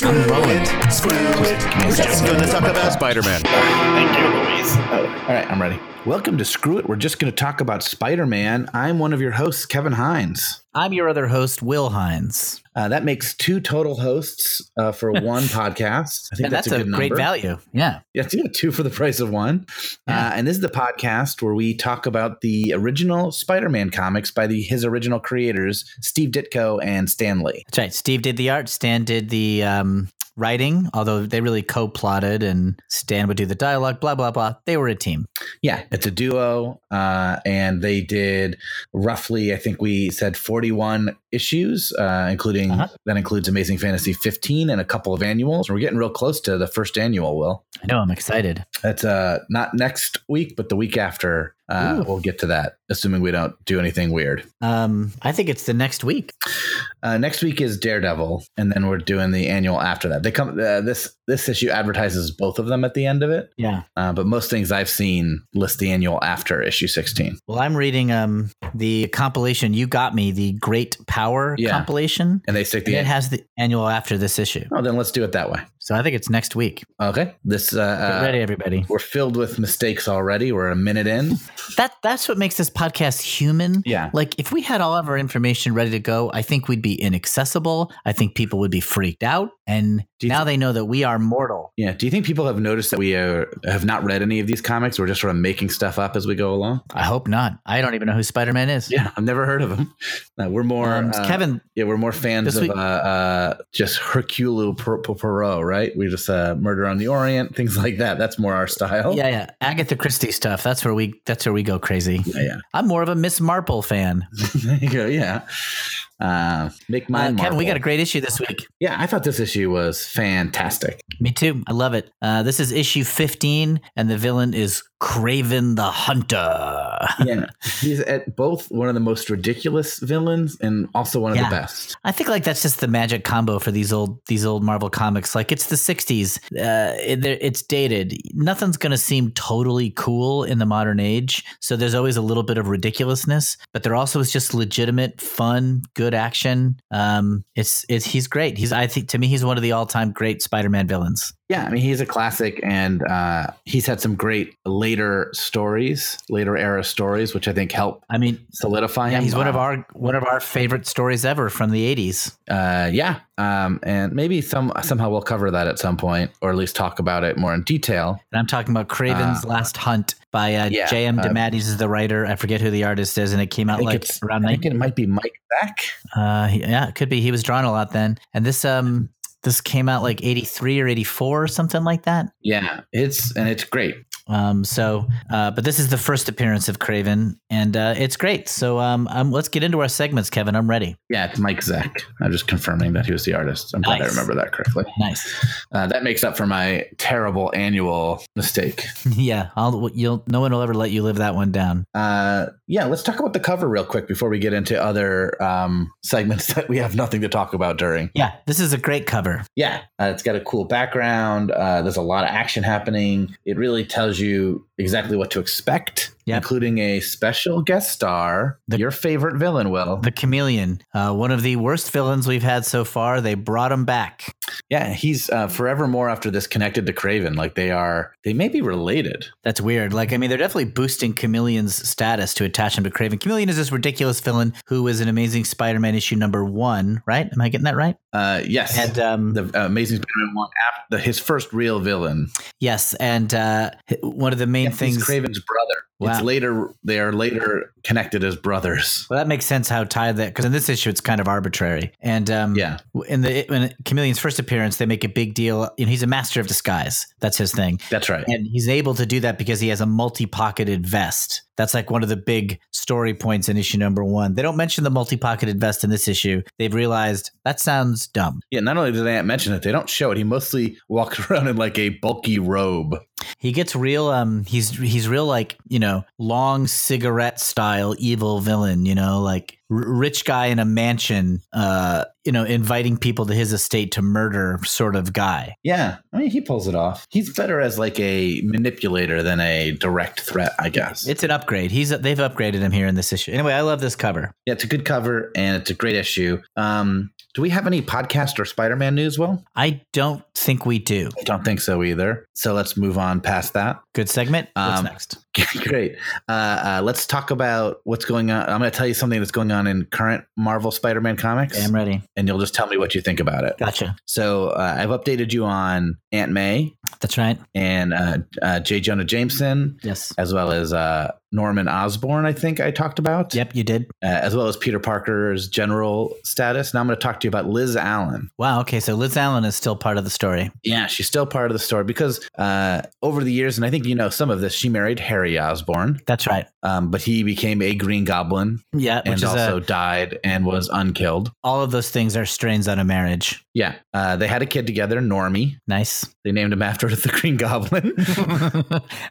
Screw it. Screw it. We're just going to talk about Spider Man. Thank you, Louise. Oh, all right, I'm ready. Welcome to Screw It. We're just going to talk about Spider Man. I'm one of your hosts, Kevin Hines. I'm your other host, Will Hines. Uh, that makes two total hosts uh, for one podcast. I think that's, that's, a, a, great number. value. Yeah. Yeah, two for the price of one. Yeah. Uh, and this is the podcast where we talk about the original Spider-Man comics by the his original creators, Steve Ditko and Stan Lee. That's right. Steve did the art, Stan did the um, writing, although they really co plotted and Stan would do the dialogue, blah, blah, blah. They were a team. Yeah, it's a duo, uh, and they did roughly, I think we said forty-one issues, uh, including Uh-huh. that includes Amazing Fantasy fifteen and a couple of annuals. We're getting real close to the first annual. Will I know, I'm excited. that's uh, not next week, but the week after. Uh, we'll get to that, assuming we don't do anything weird. Um, I think it's the next week. Uh, next week is Daredevil, and then we're doing the annual after that. They come. Uh, this this issue advertises both of them at the end of it, Yeah. uh, but most things I've seen list the annual after issue sixteen. Well, I'm reading um, the compilation You Got Me, the Great Power Yeah. compilation. And they stick And the. it has the annual after this issue. oh, then let's do it that way. So I think it's next week. Okay. This uh, Get uh, ready, everybody. we're filled with mistakes already. We're a minute in. That That's what makes this podcast human. Yeah. Like if we had all of our information ready to go, I think we'd be inaccessible. I think people would be freaked out. And now thi- they know that we are mortal. Yeah. Do you think people have noticed that we uh, have not read any of these comics? We're just sort of making stuff up as we go along. I hope not. I don't even know who Spider Man is. Yeah, I've never heard of him. Uh, we're more Um, uh, Kevin, Yeah, we're more fans of week- uh, uh, just Hercule Poir- Poirot, right? We just uh, Murder on the Orient, things like that. That's more our style. yeah, yeah, Agatha Christie stuff. That's where we. That's where we go crazy. yeah, yeah. I'm more of a Miss Marple fan. there you go. Yeah, uh, make Uh. Kevin, we got a great issue this week. Yeah, I thought this issue was fantastic. Me too. I love it. Uh, this is issue 15, and the villain is Kraven the Hunter. Yeah, he's at both one of the most ridiculous villains and also one of Yeah. the best. I think like that's just the magic combo for these old these old Marvel comics. Like it's the '60s. Uh, it, it's dated. Nothing's going to seem totally cool in the modern age. So there's always a little bit of ridiculousness, but there also is just legitimate, fun, good action. Um, it's it's he's great. He's I think to me he's one of the all time great Spider-Man villains. Yeah, I mean he's a classic, and uh, he's had some great later stories, later era stories, which I think help I mean, solidify yeah, him. he's one of Uh, our one of our favorite stories ever from the '80s. Uh, yeah, um, and maybe some somehow we'll cover that at some point, or at least talk about it more in detail. And I'm talking about Kraven's Last Hunt by uh, yeah, J.M. uh, DeMatteis is the writer. I forget who the artist is, and it came out like around I think 19. it might be Mike Beck. Uh, yeah, it could be. He was drawn a lot then, and this um this came out like 83 or 84 or something like that. Yeah, it's and it's great. Um, so, uh, but this is the first appearance of Kraven, and uh, it's great. So, um, um, let's get into our segments, Kevin. I'm ready. Yeah, it's Mike Zeck. I'm just confirming that he was the artist. I'm glad I remember that correctly. Nice. Uh, that makes up for my terrible annual mistake. yeah, I'll you'll no one will ever let you live that one down. Uh, yeah, let's talk about the cover real quick before we get into other um, segments that we have nothing to talk about during. Yeah, this is a great cover. Yeah, uh, it's got a cool background. Uh, there's a lot of action happening. It really tells you exactly what to expect, Yep. including a special guest star, The- your favorite villain, Will. The Chameleon, uh, one of the worst villains we've had so far. They brought him back. yeah, he's uh, forevermore after this connected to Kraven. Like they are, they may be related. That's weird. Like, I mean, they're definitely boosting Chameleon's status to attach him to Kraven. Chameleon is this ridiculous villain who was an Amazing Spider-Man issue number one, right? Am I getting that right? Uh, yes, And um, the uh, Amazing Spider-Man one, his first real villain. yes, and uh, one of the main things. he's Kraven's brother. Wow. It's later they are later connected as brothers. well, that makes sense how tied that because in this issue it's kind of arbitrary. And um, Yeah, in the in Chameleon's first appearance, they make a big deal. You know, he's a master of disguise. That's his thing. that's right. And he's able to do that because he has a multi-pocketed vest. That's like one of the big story points in issue number one. They don't mention the multi-pocketed vest in this issue. They've realized that sounds dumb. Yeah, not only do they not mention it, they don't show it. He mostly walks around in like a bulky robe. He gets real. Um, he's he's real like you know long cigarette style evil villain. You know, like r- rich guy in a mansion. Uh, you know, inviting people to his estate to murder sort of guy. Yeah, I mean, he pulls it off. He's better as like a manipulator than a direct threat, I guess. It's an upgrade. He's they've upgraded him here in this issue. Anyway, I love this cover. yeah, it's a good cover and it's a great issue. Um, Do we have any podcast or Spider Man news, Will? I don't think we do. I don't think so either. So let's move on past that. Good segment. What's Um, next? Great. Uh, uh, let's talk about what's going on. I'm going to tell you something that's going on in current Marvel Spider Man comics, I'm ready. and you'll just tell me what you think about it. Gotcha. So uh, I've updated you on Aunt May That's right. and uh, uh, J. Jonah Jameson, Yes. as well as uh, Norman Osborn, I think I talked about, Yep, you did. uh, as well as Peter Parker's general status. Now I'm going to talk to you about Liz Allen. Wow. Okay. So Liz Allen is still part of the story. Yeah, she's still part of the story because uh, over the years, and I think you know some of this, she married Harry Osborn, That's right. um, but he became a Green Goblin Yeah. Which and also a, died and was unkilled. all of those things are strains on a marriage. Yeah, uh, they had a kid together, Normie. Nice. They named him after the Green Goblin.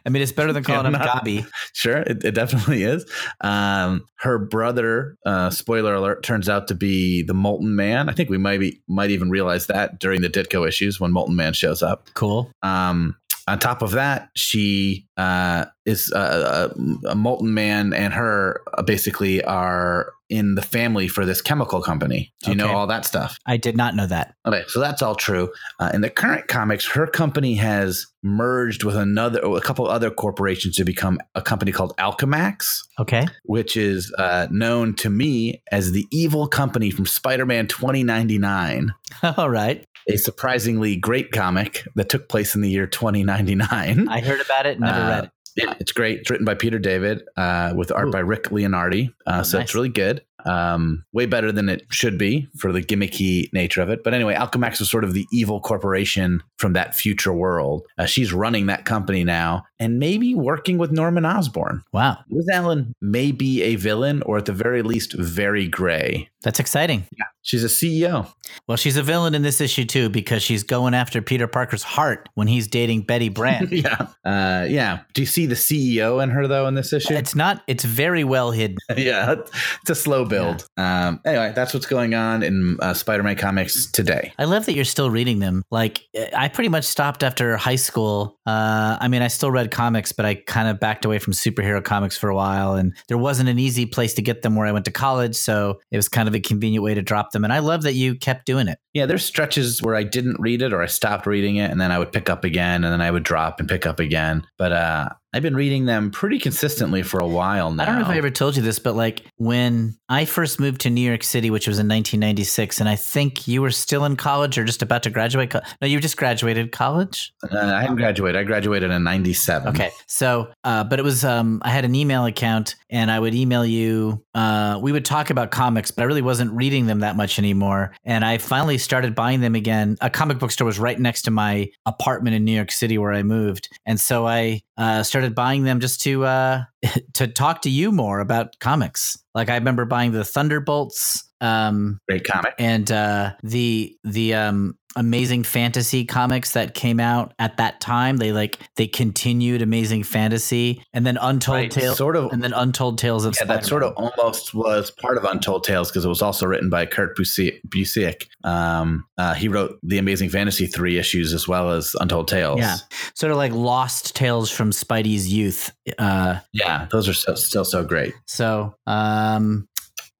I mean, it's better than calling him Yeah, not- Gobby. sure, it, it definitely is. Um, her brother, uh, spoiler alert, turns out to be the Molten Man. I think we might be might even realize that during the Ditko issues when Molten Man shows up. Cool. Um, on top of that, she uh, is uh, a, a molten man, and her uh, basically are in the family for this chemical company. Do you know all that stuff? I did not know that. Okay, so that's all true. Uh, in the current comics, her company has merged with another, a couple other corporations to become a company called Alchemax, Okay. which is uh, known to me as the evil company from Spider-Man 2099 All right. A surprisingly great comic that took place in the year 2099. I heard about it. Never Uh, read it. Yeah, it's great. It's written by Peter David uh, with art Ooh. by Rick Leonardi. Uh, Oh, so nice. it's really good. Um, way better than it should be for the gimmicky nature of it. But anyway, Alchemax was sort of the evil corporation from that future world. Uh, she's running that company now and maybe working with Norman Osborn. Wow. Liz Allen may be a villain or at the very least very gray. That's exciting. Yeah. She's a CEO. Well, she's a villain in this issue too because she's going after Peter Parker's heart when he's dating Betty Brant. yeah. Uh, yeah. Do you see the CEO in her though in this issue? it's not. It's very well hidden. yeah, it's a slow build. Um, anyway, that's what's going on in uh, Spider-Man comics today. I love that you're still reading them. Like I pretty much stopped after high school. Uh, I mean, I still read comics, but I kind of backed away from superhero comics for a while, and there wasn't an easy place to get them where I went to college, so it was kind of a convenient way to drop them. And I love that you kept doing it. Yeah, there's stretches where I didn't read it or I stopped reading it, and then I would pick up again, and then I would drop and pick up again. But uh, I've been reading them pretty consistently for a while now. I don't know if I ever told you this, but like when I first moved to New York City, which was in 1996, and I think you were still in college or just about to graduate. co- No, you just graduated college. Uh, I hadn't graduated. I graduated in '97. Okay. So, uh, but it was, um, I had an email account and I would email you. Uh, we would talk about comics, but I really wasn't reading them that much anymore. And I finally started buying them again. A comic book store was right next to my apartment in New York City where I moved. And so I uh, started buying them just to, uh, to talk to you more about comics. Like I remember buying the Thunderbolts. Um, Great comic. and uh, the the um, amazing fantasy comics that came out at that time they like they continued amazing fantasy and then untold Right, tales sort of. and then untold tales of Yeah, that sort of almost was part of Untold Tales because it was also written by Kurt Busiek. Um, uh, he wrote the Amazing Fantasy three issues as well as Untold Tales. Yeah. sort of like lost tales from spidey's youth uh, yeah, those are so, still so great. so um,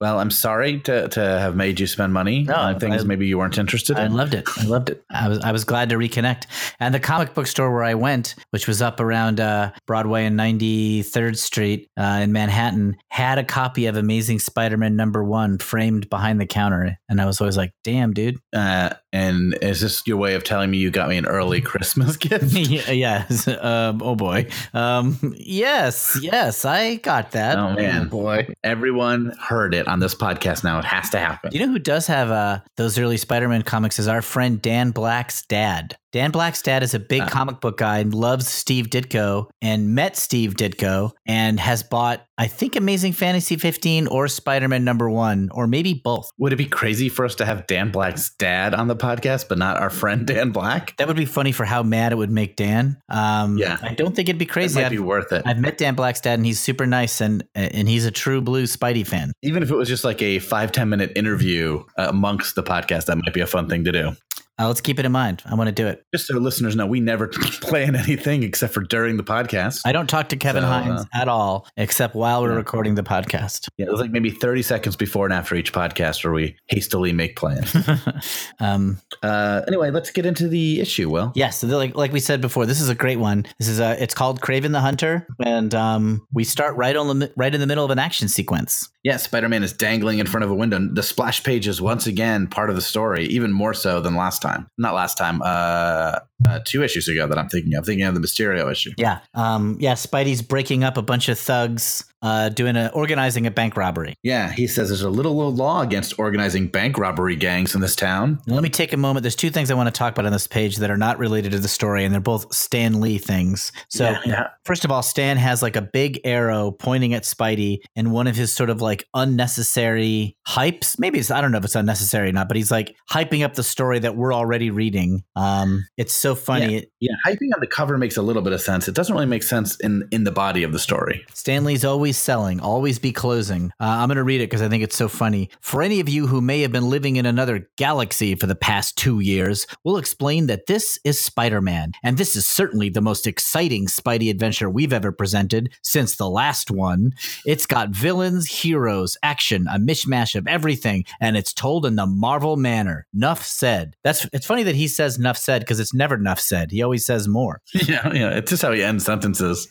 Well, I'm sorry to, to have made you spend money No, on things I- maybe you weren't interested I in. I loved it. I loved it. I was I was glad to reconnect. And the comic book store where I went, which was up around uh, Broadway and 93rd Street uh, in Manhattan, had a copy of Amazing Spider-Man number one framed behind the counter. And I was always like, "Damn, dude!" Uh, and is this your way of telling me you got me an early Christmas gift? yeah, yes. Um, oh boy. Um, yes, yes, I got that. Oh, man. boy. Everyone heard it on this podcast now. It has to happen. You know who does have uh, those early Spider-Man comics is our friend Dan Black's dad. Dan Black's dad is a big Ah. comic book guy and loves Steve Ditko and met Steve Ditko and has bought, I think, Amazing Fantasy 15 or Spider-Man number one, or maybe both. Would it be crazy for us to have Dan Black's dad on the podcast, but not our friend Dan Black? That would be funny for how mad it would make Dan. Um, Yeah. I don't think it'd be It crazy. might I've, be worth it. I've met Dan Black's dad and he's super nice and and he's a true blue Spidey fan. Even if it was just like a five ten minute interview uh, amongst the podcast, that might be a fun thing to do. Uh, let's keep it in mind. I want to do it. Just so listeners know, we never plan anything except for during the podcast. I don't talk to Kevin So, Hines uh, at all, except while we're yeah. recording the podcast. Yeah, it was like maybe 30 seconds before and after each podcast where we hastily make plans. um, uh, anyway, let's get into the issue, Will. Yes, so like like we said before, this is a great one. This is a it's called Craven the Hunter, and um, we start right on the right in the middle of an action sequence. Yeah, Spider Man is dangling in front of a window. The splash page is once again part of the story, even more so than last time. Not last time, uh, uh, two issues ago that I'm thinking of. Thinking of the Mysterio issue. Yeah, um, yeah. Spidey's breaking up a bunch of thugs, uh, doing a organizing a bank robbery. Yeah, he says there's a little old law against organizing bank robbery gangs in this town. Let me take a moment. There's two things I want to talk about on this page that are not related to the story, and they're both Stan Lee things. So, yeah, yeah. first of all, Stan has like a big arrow pointing at Spidey, and one of his sort of like unnecessary hypes. Maybe it's I don't know if it's unnecessary or not, but he's like hyping up the story that we're already reading. Um, it's so funny. Yeah, hyping on the cover makes a little bit of sense. It doesn't really make sense in in the body of the story. Stan Lee's always selling, always be closing. Uh, I'm going to read it because I think it's so funny. For any of you who may have been living in another galaxy for the past two years, we'll explain that this is Spider Man, and this is certainly the most exciting Spidey adventure we've ever presented since the last one. It's got villains, heroes, action, a mishmash of everything, and it's told in the Marvel manner. Nuff said. That's it's funny that he says Nuff said because it's never Nuff said. He always says more. yeah, yeah. It's just how he ends sentences.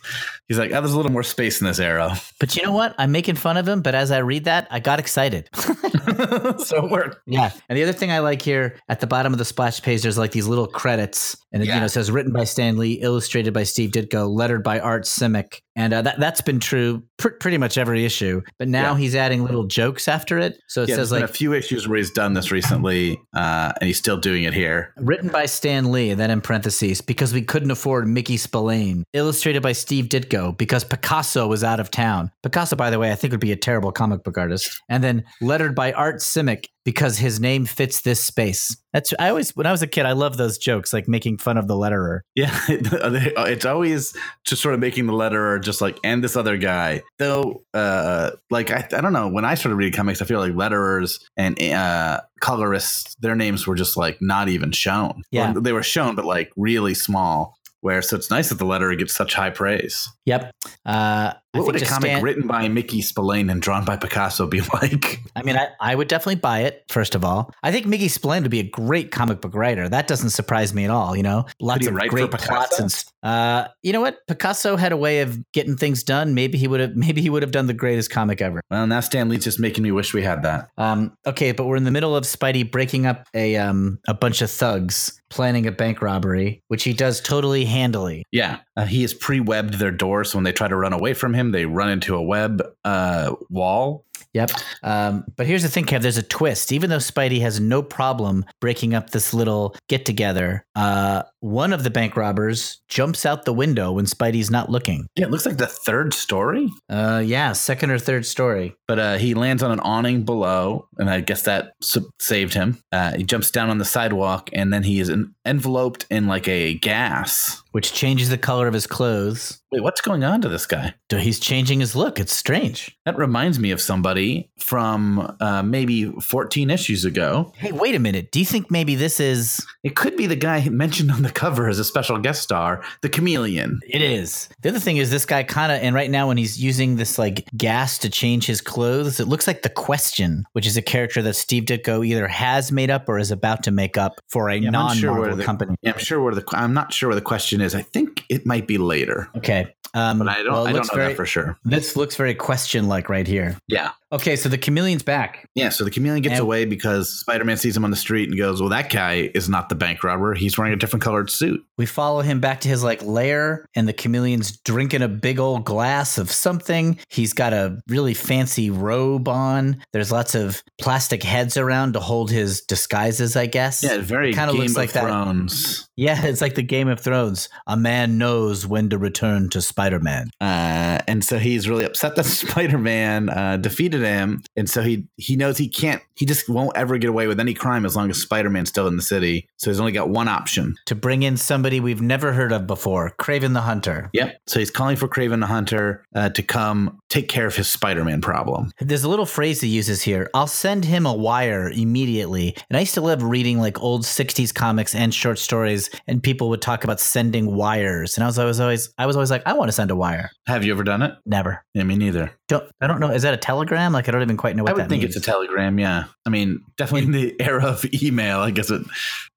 He's like, oh, there's a little more space in this arrow. But you know what? I'm making fun of him, but as I read that, I got excited. so it worked. Yeah. And the other thing I like here at the bottom of the splash page, there's like these little credits, and it you know says written by Stan Lee, illustrated by Steve Ditko, lettered by Art Simek, and uh, that that's been true pr- pretty much every issue. But now Yeah. he's adding little jokes after it, so it Yeah, says like a few issues where he's done this recently, uh, and he's still doing it here. written by Stan Lee, and then in parentheses because we couldn't afford Mickey Spillane, illustrated by Steve Ditko because Picasso was out of town. Picasso, by the way, I think would be a terrible comic book artist, and then lettered by Art Simek because his name fits this space. That's I always when I was a kid, I loved those jokes, like making fun of the letterer. Yeah, it's always just sort of making the letterer just like and this other guy. Though, uh, like I, I don't know. When I started reading comics, I feel like letterers and uh, colorists, their names were just like not even shown. Yeah. They were shown, but like really small. Where so it's nice that the letterer gets such high praise. Yep. Uh, What would a comic written by Mickey Spillane and drawn by Picasso be like? I mean, I, I would definitely buy it. First of all, I think Mickey Spillane would be a great comic book writer. That doesn't surprise me at all. You know, lots of great plots and. Uh, you know what? Picasso had a way of getting things done. Maybe he would have. Maybe he would have done the greatest comic ever. Well, now Stan Lee's just making me wish we had that. Um, okay, but we're in the middle of Spidey breaking up a um a bunch of thugs planning a bank robbery, which he does totally handily. Yeah, uh, he has pre-webbed their door, so when they try to run away from him, they run into a web uh, wall. Yep. Um, but here's the thing, Kev. There's a twist. Even though Spidey has no problem breaking up this little get together, uh, one of the bank robbers jumps out the window when Spidey's not looking. Yeah, it looks like the third story, Uh, yeah, second or third story. but uh, he lands on an awning below, and I guess that saved him. Uh, he jumps down on the sidewalk, and then he is en- enveloped in like a gas. Which changes the color of his clothes. Wait, what's going on to this guy? He's changing his look. It's strange. That reminds me of somebody from uh, maybe 14 issues ago. Hey, wait a minute. Do you think maybe this is? It could be the guy mentioned on the cover as a special guest star, the chameleon. It is. The other thing is this guy kind of, and right now when he's using this like gas to change his clothes, it looks like the Question, which is a character that Steve Ditko either has made up or is about to make up for a Yeah, sure non-Marvel the- company. Yeah, I'm sure where the I'm not sure where the question is. I think it might be later, Okay, um, but I don't well, I don't know very, that for sure. This looks very question-like right here. Yeah. Okay, so the chameleon's back. Yeah, so the chameleon gets And- away because Spider-Man sees him on the street and goes, "Well, that guy is not the bank robber. He's wearing a different colored suit." We follow him back to his like lair, and the chameleon's drinking a big old glass of something. He's got a really fancy robe on. There's lots of plastic heads around to hold his disguises, I guess. Yeah, very looks of like that. Thrones. Yeah, it's like the Game of Thrones. A man knows when to return to Spider Man. Uh, and so he's really upset that Spider-Man uh, defeated hated him, and so he he knows he can't. He just won't ever get away with any crime as long as Spider Man's still in the city. So he's only got one option. To bring in somebody we've never heard of before, Kraven the Hunter. Yep. So he's calling for Kraven the Hunter uh, to come take care of his Spider Man problem. There's a little phrase he uses here. I'll send him a wire immediately. And I used to love reading like old 60s comics and short stories, and people would talk about sending wires. And I was always always I was always like, I want to send a wire. Have you ever done it? Never. Yeah, me neither. Don't I don't know. Is that a telegram? Like I don't even quite know what I would that think means. it's a telegram. Yeah. I mean, definitely in the era of email, I guess it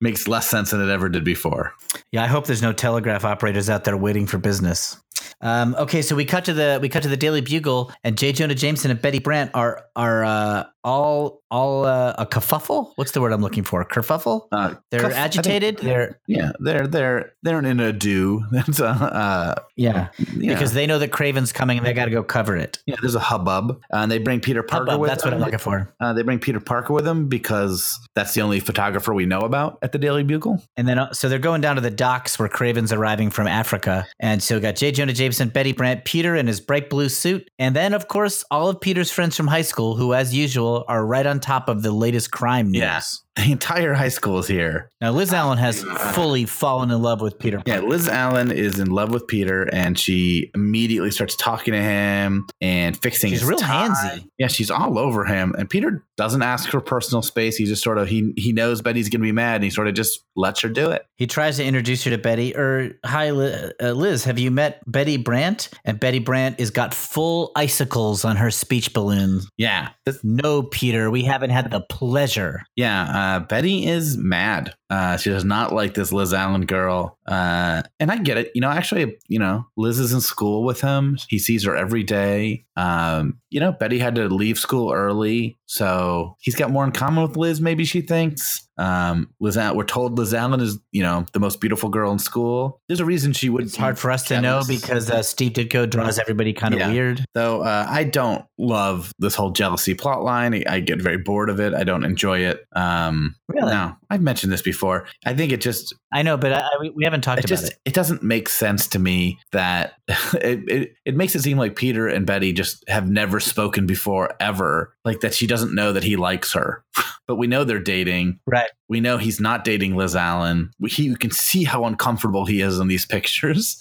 makes less sense than it ever did before. Yeah, I hope there's no telegraph operators out there waiting for business. Um, okay, so we cut to the we cut to the Daily Bugle, and J. Jonah Jameson and Betty Brant are are uh, all all uh, a kerfuffle. What's the word I'm looking for? Kerfuffle. Uh, They're cuff- I think- agitated. They're yeah, they're they're they're in a do. That's a uh, yeah, yeah. because they know that Kraven's coming and they got to go cover it. yeah, there's a hubbub, uh, and they bring Peter Parker Hubbub, with that's what them. I'm looking for. Uh, they bring Peter Parker with them because that's the only photographer we know about at the Daily Bugle. And then, uh, so they're going down to the docks where Kraven's arriving from Africa. And so we got J. Jonah Jameson, Betty Brant, Peter in his bright blue suit. And then, of course, all of Peter's friends from high school, who, as usual, are right on top of the latest crime news. Yeah. The entire high school is here. Now, Liz Allen has fully fallen in love with Peter. Yeah, Liz Allen is in love with Peter, and she immediately starts talking to him and fixing. She's his real tie. handsy. Yeah, she's all over him, and Peter doesn't ask for personal space. He just sort of he he knows Betty's gonna be mad, and he sort of just lets her do it. He tries to introduce her to Betty. Or, hi, uh, Liz, have you met Betty Brant? And Betty Brant is got full icicles on her speech balloon. Yeah, No, Peter, we haven't had the pleasure. yeah. Uh, Uh, Betty is mad. Uh, she does not like this Liz Allen girl, uh, and I get it. You know, actually, you know, Liz is in school with him. He sees her every day. Um, you know, Betty had to leave school early, so he's got more in common with Liz. Maybe she thinks. Um, Liz, we're told Liz Allen is, you know, the most beautiful girl in school. There's a reason she would. It's hard for us to know because uh, Steve Ditko draws everybody kind of Yeah. weird. Though uh, I don't love this whole jealousy plot line. I, I get very bored of it. I don't enjoy it. Um, Really? No, I've mentioned this before. I think it just I know, but I, we haven't talked it about just it. it. doesn't make sense to me that it, it it makes it seem like Peter and Betty just have never spoken before ever. Like that she doesn't know that he likes her. but we know they're dating. Right. We know he's not dating Liz Allen. We, he, you can see how uncomfortable he is in these pictures.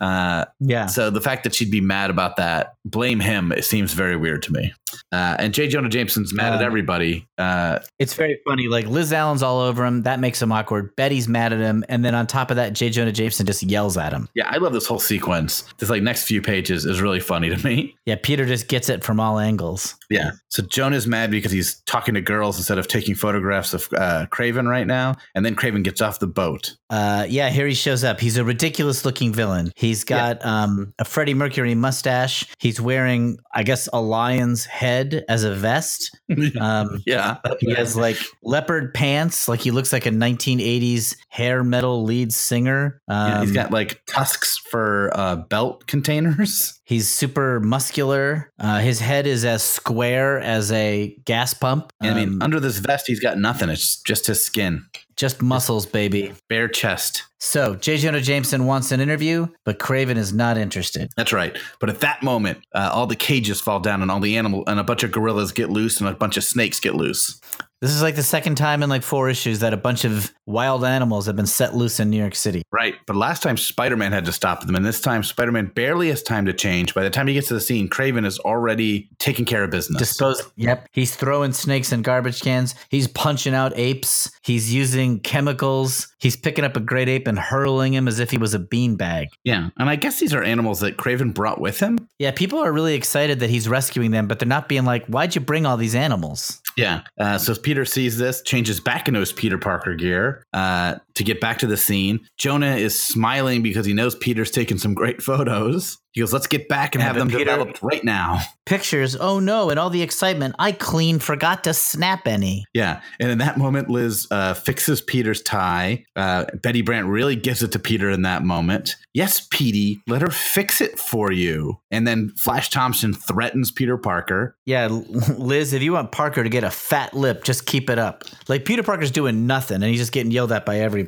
Uh, Yeah. so the fact that she'd be mad about that, blame him. It seems very weird to me. Uh, and Jay Jonah Jameson's mad at Uh, everybody. Uh, It's very funny. Like Liz Allen's all over him. That makes him awkward. Betty's mad at him. And then on top of that, Jay Jonah Jameson just yells at him. yeah, I love this whole sequence. This like next few pages is really funny to me. Yeah, Peter just gets it from all angles. Yeah. So Jonah's mad because he's talking to girls instead of taking photographs of uh, Kraven right now. And then Kraven gets off the boat. Uh, yeah, here he shows up. He's a ridiculous looking villain. He's got um, a Freddie Mercury mustache. He's wearing, I guess, a lion's head as a vest. Um, yeah. he has like leopard pants. Like he looks like a 1980s hair metal lead singer. Um, Yeah, he's got like tusks for uh, belt containers. He's super muscular. Uh, his head is as square as a gas pump. And I mean, Um, under this vest, he's got nothing. It's just his skin, just muscles, baby. bare chest. So, J. Jonah Jameson wants an interview, but Kraven is not interested. That's right. But at that moment, uh, all the cages fall down, and all the animal and a bunch of gorillas get loose, and a bunch of snakes get loose. This is like the second time in like four issues that a bunch of wild animals have been set loose in New York City. Right. But last time Spider Man had to stop them, and this time Spider Man barely has time to change. By the time he gets to the scene, Kraven is already taking care of business. Dispose. Yep. He's throwing snakes in garbage cans. He's punching out apes. He's using chemicals. He's picking up a great ape and hurling him as if he was a beanbag. yeah. And I guess these are animals that Kraven brought with him. Yeah, people are really excited that he's rescuing them, but they're not being like, why'd you bring all these animals? Yeah. Uh, so Peter sees this, changes back into his Peter Parker gear uh, to get back to the scene. Jonah is smiling because he knows Peter's taking some great photos. He goes, "Let's get back and Yeah, have them Peter- developed right now." Pictures, oh no, and all the excitement. I clean forgot to snap any. Yeah, and in that moment, Liz uh, fixes Peter's tie. Uh, Betty Brant really gives it to Peter in that moment. Yes, Petey, let her fix it for you. And then Flash Thompson threatens Peter Parker. Yeah, Liz, if you want Parker to get a fat lip, just keep it up. Like Peter Parker's doing nothing and he's just getting yelled at by everybody.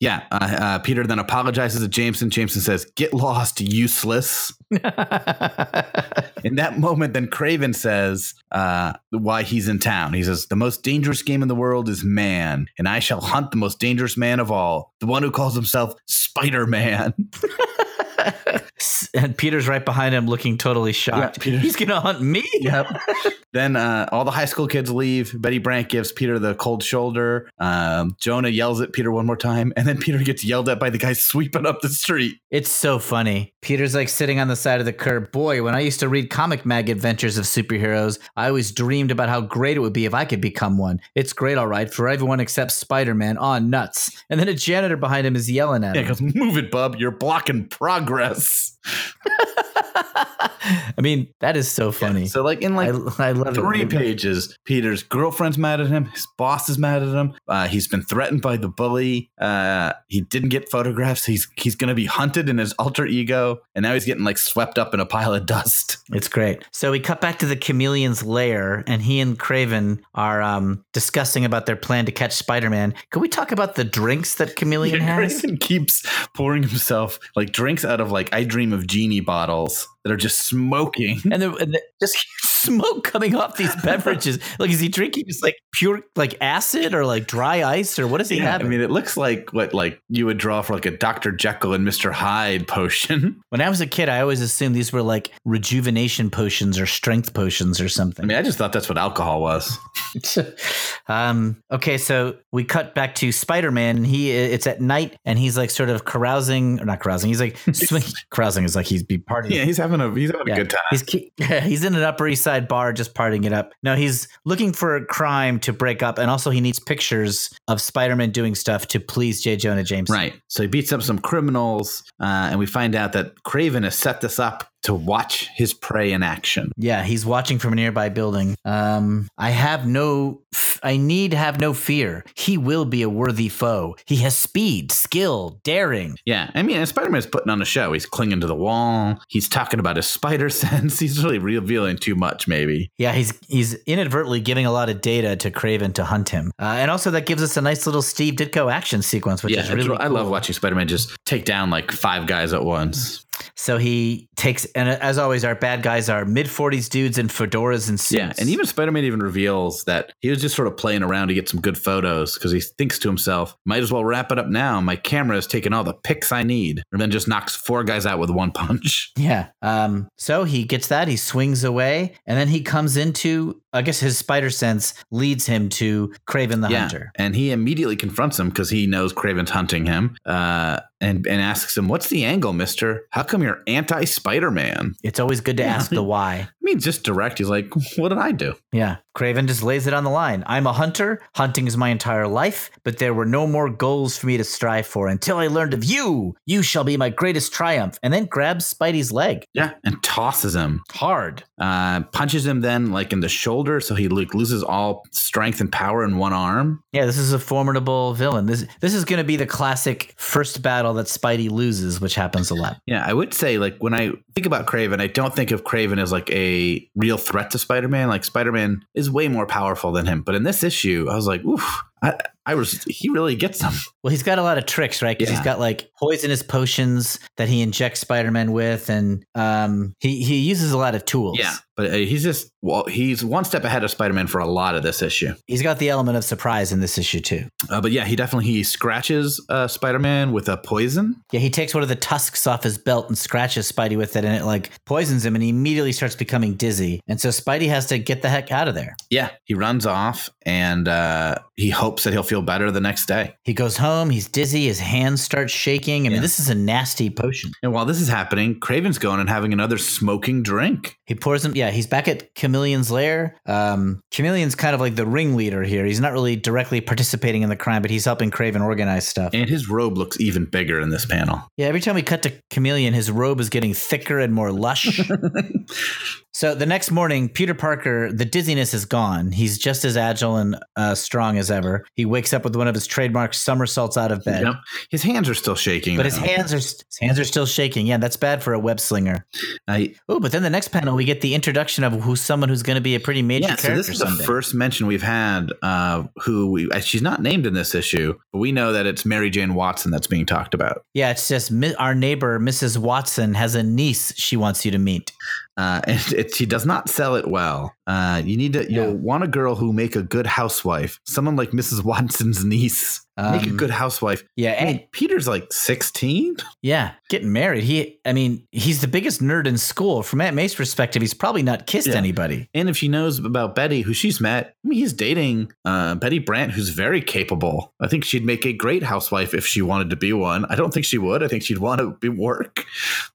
Yeah. Uh, uh, Peter then apologizes to Jameson. Jameson says, Get lost, useless. In that moment, then Kraven says uh, why he's in town. He says, The most dangerous game in the world is man, and I shall hunt the most dangerous man of all, the one who calls himself Spider Man. and Peter's right behind him, looking totally shocked. Yeah, He's gonna hunt me. Yep. then uh, all the high school kids leave. Betty Brant gives Peter the cold shoulder. Um, Jonah yells at Peter one more time, and then Peter gets yelled at by the guy sweeping up the street. It's so funny. Peter's like sitting on the side of the curb. Boy, when I used to read comic mag adventures of superheroes, I always dreamed about how great it would be if I could become one. It's great, all right, for everyone except Spider Man. Aw, nuts. And then a janitor behind him is yelling at Yeah, him. he goes, "Move it, bub! You're blocking progress." I mean, that is so funny. So, like in like I, I love three it. pages, Peter's girlfriend's mad at him. His boss is mad at him. Uh, he's been threatened by the bully. Uh, he didn't get photographs. He's he's gonna be hunted in his alter ego, and now he's getting like swept up in a pile of dust. It's great. So we cut back to the chameleon's lair, and he and Kraven are um, discussing about their plan to catch Spider Man. Can we talk about the drinks that Chameleon Yeah, has? Grayson keeps pouring himself like drinks out of like I Dream of Jeannie bottles that are just smoking. and, the, and the, just smoke coming off these beverages. like, is he drinking just like pure like acid or like dry ice or what is he Yeah, I mean, it looks like what like you would draw for like a Dr. Jekyll and Mr. Hyde potion. when I was a kid, I always assumed these were like rejuvenation potions or strength potions or something. I mean, I just thought that's what alcohol was. um, okay, so we cut back to Spider Man, and he it's at night, and he's like sort of carousing or not carousing. He's like swing, carousing is like he's be partying. Yeah, he's having a he's having a good time. He's he's in an Upper East Side bar just partying it up. No, he's looking for a crime to break up, and also he needs pictures of Spider-Man doing stuff to please J. Jonah Jameson. Right. So he beats up some criminals, uh, and we find out that Kraven has set this up to watch his prey in action. Yeah, he's watching from a nearby building. Um, I have no, f- I need have no fear. He will be a worthy foe. He has speed, skill, daring. Yeah, I mean, Spider Man's putting on a show. He's clinging to the wall. He's talking about his spider sense. He's really revealing too much, maybe. Yeah, he's he's inadvertently giving a lot of data to Kraven to hunt him, uh, and also that gives us a nice little Steve Ditko action sequence, which yeah, is really. real- I love watching Spider Man just take down like five guys at once. So he takes, and as always, our bad guys are mid 40s dudes in fedoras and suits. Yeah, and even Spider Man even reveals that he was just sort of playing around to get some good photos because he thinks to himself, might as well wrap it up now. My camera has taken all the pics I need. And then just knocks four guys out with one punch. Yeah. Um, so he gets that, he swings away, and then he comes into, I guess his spider sense leads him to Kraven the Hunter. And he immediately confronts him because he knows Kraven's hunting him uh, and, and asks him, What's the angle, mister? How come you're anti Spider Man? It's always good to ask the why. I mean, just direct. He's like, What did I do? Yeah. Kraven just lays it on the line. I'm a hunter. Hunting is my entire life, but there were no more goals for me to strive for until I learned of you. You shall be my greatest triumph. And then grabs Spidey's leg Yeah. And tosses him. hard. Uh, punches him then like in the shoulder. So he like, loses all strength and power in one arm. Yeah, this is a formidable villain. This this is going to be the classic first battle that Spidey loses, which happens a lot. Yeah, I would say like when I think about Kraven, I don't think of Kraven as like a real threat to Spider-Man. Like Spider-Man is way more powerful than him. But in this issue, I was like, oof, I, I was he really gets them. Well, he's got a lot of tricks, right? Because Yeah. he's got like poisonous potions that he injects Spider-Man with, and um, he he uses a lot of tools. Yeah, but uh, he's just well, he's one step ahead of Spider-Man for a lot of this issue. he's got the element of surprise in this issue too. Uh, but yeah, he definitely he scratches uh, Spider-Man with a poison. Yeah, he takes one of the tusks off his belt and scratches Spidey with it, and it like poisons him, and he immediately starts becoming dizzy. And so Spidey has to get the heck out of there. Yeah, he runs off and uh, he hopes that he'll feel better the next day. He goes home. He's dizzy. His hands start shaking. I mean, Yeah. this is a nasty potion. And while this is happening, Kraven's going and having another smoking drink. He pours him. Yeah, he's back at Chameleon's lair. Um, Chameleon's kind of like the ringleader here. He's not really directly participating in the crime, but he's helping Craven organize stuff. And his robe looks even bigger in this panel. Yeah, every time we cut to Chameleon, his robe is getting thicker and more lush. So the next morning, Peter Parker, the dizziness is gone. He's just as agile and uh, strong as ever. He wakes up with one of his trademark somersaults out of bed. Yep. His hands are still shaking. But his hands are his hands are still shaking. Yeah, that's bad for a web slinger. Oh, but then the next panel we get the introduction of who's someone who's going to be a pretty major yeah, so character this is the first mention we've had. Uh, who we uh, she's not named in this issue, but we know that it's Mary Jane Watson that's being talked about. yeah, it's just our neighbor Mrs. Watson has a niece she wants you to meet. Uh, and it, she does not sell it well. Uh, you need to Yeah. you'll want a girl who make a good housewife, someone like Mrs. Watson's niece. Make a Um, good housewife. Yeah, I and mean, Peter's like sixteen. yeah, getting married. He, I mean, he's the biggest nerd in school. From Aunt May's perspective, he's probably not kissed Yeah. anybody. And if she knows about Betty, who she's met, I mean, he's dating uh, Betty Brant, who's very capable. I think she'd make a great housewife if she wanted to be one. I don't think she would. I think she'd want to be work,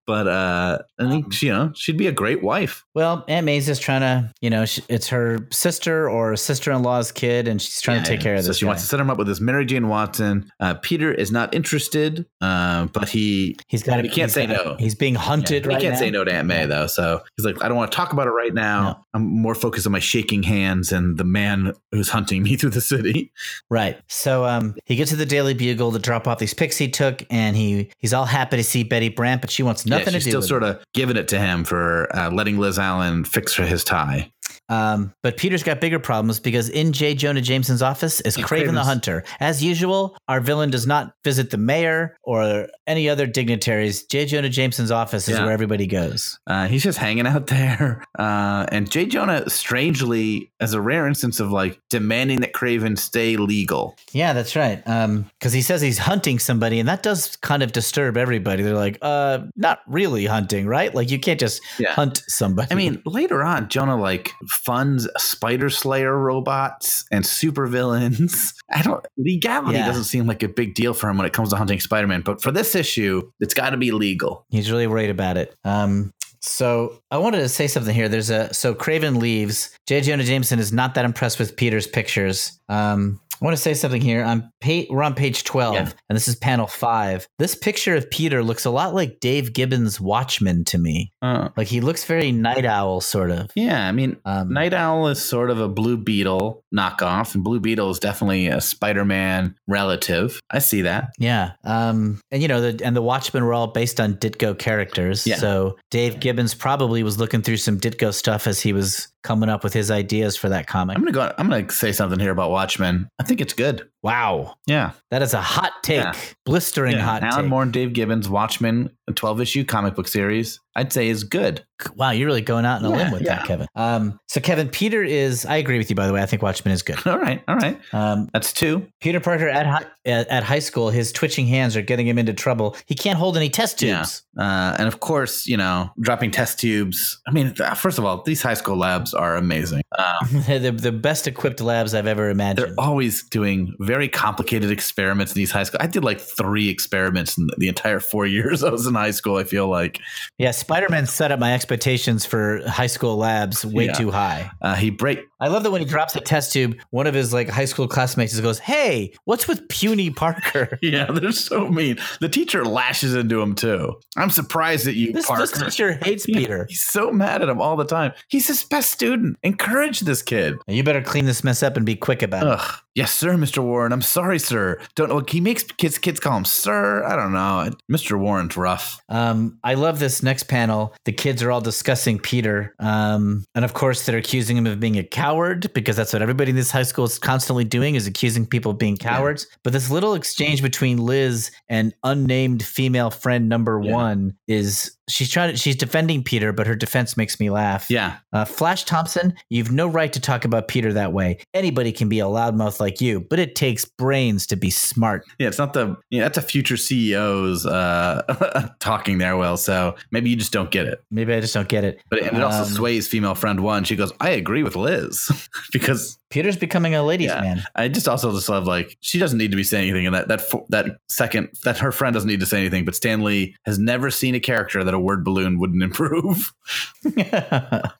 but uh, I think Um, she, you know she'd be a great wife. Well, Aunt May's just trying to, you know, she, it's her sister or sister-in-law's kid, and she's trying to Yeah, take care of so this. she guy. wants to set him up with this Mary Jane Watson. Uh, Peter is not interested, uh, but he He's got. he can't say no. He's being hunted he right can't now. say no to Aunt May though. So he's like, I don't want to talk about it right now. No. I'm more focused on my shaking hands and the man who's hunting me through the city. Right. So um, he gets to the Daily Bugle to drop off these pics he took, and he he's all happy to see Betty Brant, but she wants nothing yeah, to she's do still sort of giving it to him for uh, letting Liz Allen fix her his tie. Um, but Peter's got bigger problems because in J. Jonah Jameson's office is Kraven the Hunter. As usual, our villain does not visit the mayor or any other dignitaries. J. Jonah Jameson's office is Yeah. where everybody goes. Uh, he's just hanging out there. Uh, and Jay Jonah, strangely, as a rare instance of like demanding that Kraven stay legal. Yeah, that's right. Um, because he says he's hunting somebody, and that does kind of disturb everybody. They're like, uh, not really hunting, right? Like you can't just Yeah. hunt somebody. I mean, later on, Jonah like funds Spider Slayer robots and supervillains. I don't legality Yeah. doesn't seem like a big deal for him when it comes to hunting Spider Man, but for this issue, it's got to be legal. He's really worried about it. Um, so I wanted to say something here. There's a so Kraven leaves. J. Jonah Jameson is not that impressed with Peter's pictures. Um, I want to say something here. On page, we're on page twelve, Yeah. and this is panel five. This picture of Peter looks a lot like Dave Gibbons' Watchmen to me. Uh, Like he looks very night owl, sort of. yeah, I mean, Um, Night Owl is sort of a Blue Beetle knockoff, and Blue Beetle is definitely a Spider Man relative. I see that. Yeah. Um, and you know, the and the Watchmen were all based on Ditko characters. Yeah. So Dave Gibbons probably was looking through some Ditko stuff as he was coming up with his ideas for that comic. I'm gonna go. I'm gonna say something here about Watchmen. I think it's good. Wow. Yeah, That is a hot take. Yeah. Blistering yeah. hot Alan take. Moore and Dave Gibbons Watchmen, a 12 issue comic book series. I'd say is good. Wow, you're really going out on a Yeah, limb with that. Kevin. Um, so Kevin, Peter is I agree with you by the way. I think Watchmen is good. All right, all right. Um, That's two. Peter Parker at, hi- at at high school, his twitching hands are getting him into trouble. He can't hold any test tubes. Uh, and of course, you know, dropping test tubes. I mean, first of all, these high school labs are amazing. Um, the, the best equipped labs I've ever imagined. they're always doing very complicated experiments in these high school. I did like three experiments in the entire four years I was in high school. I feel like Yeah, Spider Man set up my expectations for high school labs way Yeah. too high. uh, he break. I love that when he drops a test tube, one of his like high school classmates just goes, "Hey, what's with puny Parker?" Yeah, they're so mean. The teacher lashes into him too. I'm surprised that you, This, Parker. this teacher hates Peter. He's so mad at him all the time. He's his best student. Encourage this kid. Now, You better clean this mess up and be quick about it. Ugh. Yes, sir, Mr. Warren. I'm sorry, sir. Don't know. He makes kids kids call him sir. I don't know. Mr. Warren's rough. Um, I love this next panel. The kids are all discussing Peter. Um, and of course, they're accusing him of being a coward because that's what everybody in this high school is constantly doing is accusing people of being cowards. But this little exchange between Liz and unnamed female friend number Yeah. one is she's trying to, she's defending Peter, but her defense makes me laugh. Yeah. Uh, Flash Thompson, you've no right to talk about Peter that way. Anybody can be a loudmouth like you, but it takes brains to be smart. Yeah, it's not the yeah, that's a future CEO's uh talking there, Will. So maybe you just don't get it. Maybe I just don't get it. But and it also Um, sways female friend one. She goes, I agree with Liz. because Peter's becoming a ladies' Yeah. man. I just also just love like she doesn't need to be saying anything in that that that second that her friend doesn't need to say anything, but Stan Lee has never seen a character that a word balloon wouldn't improve.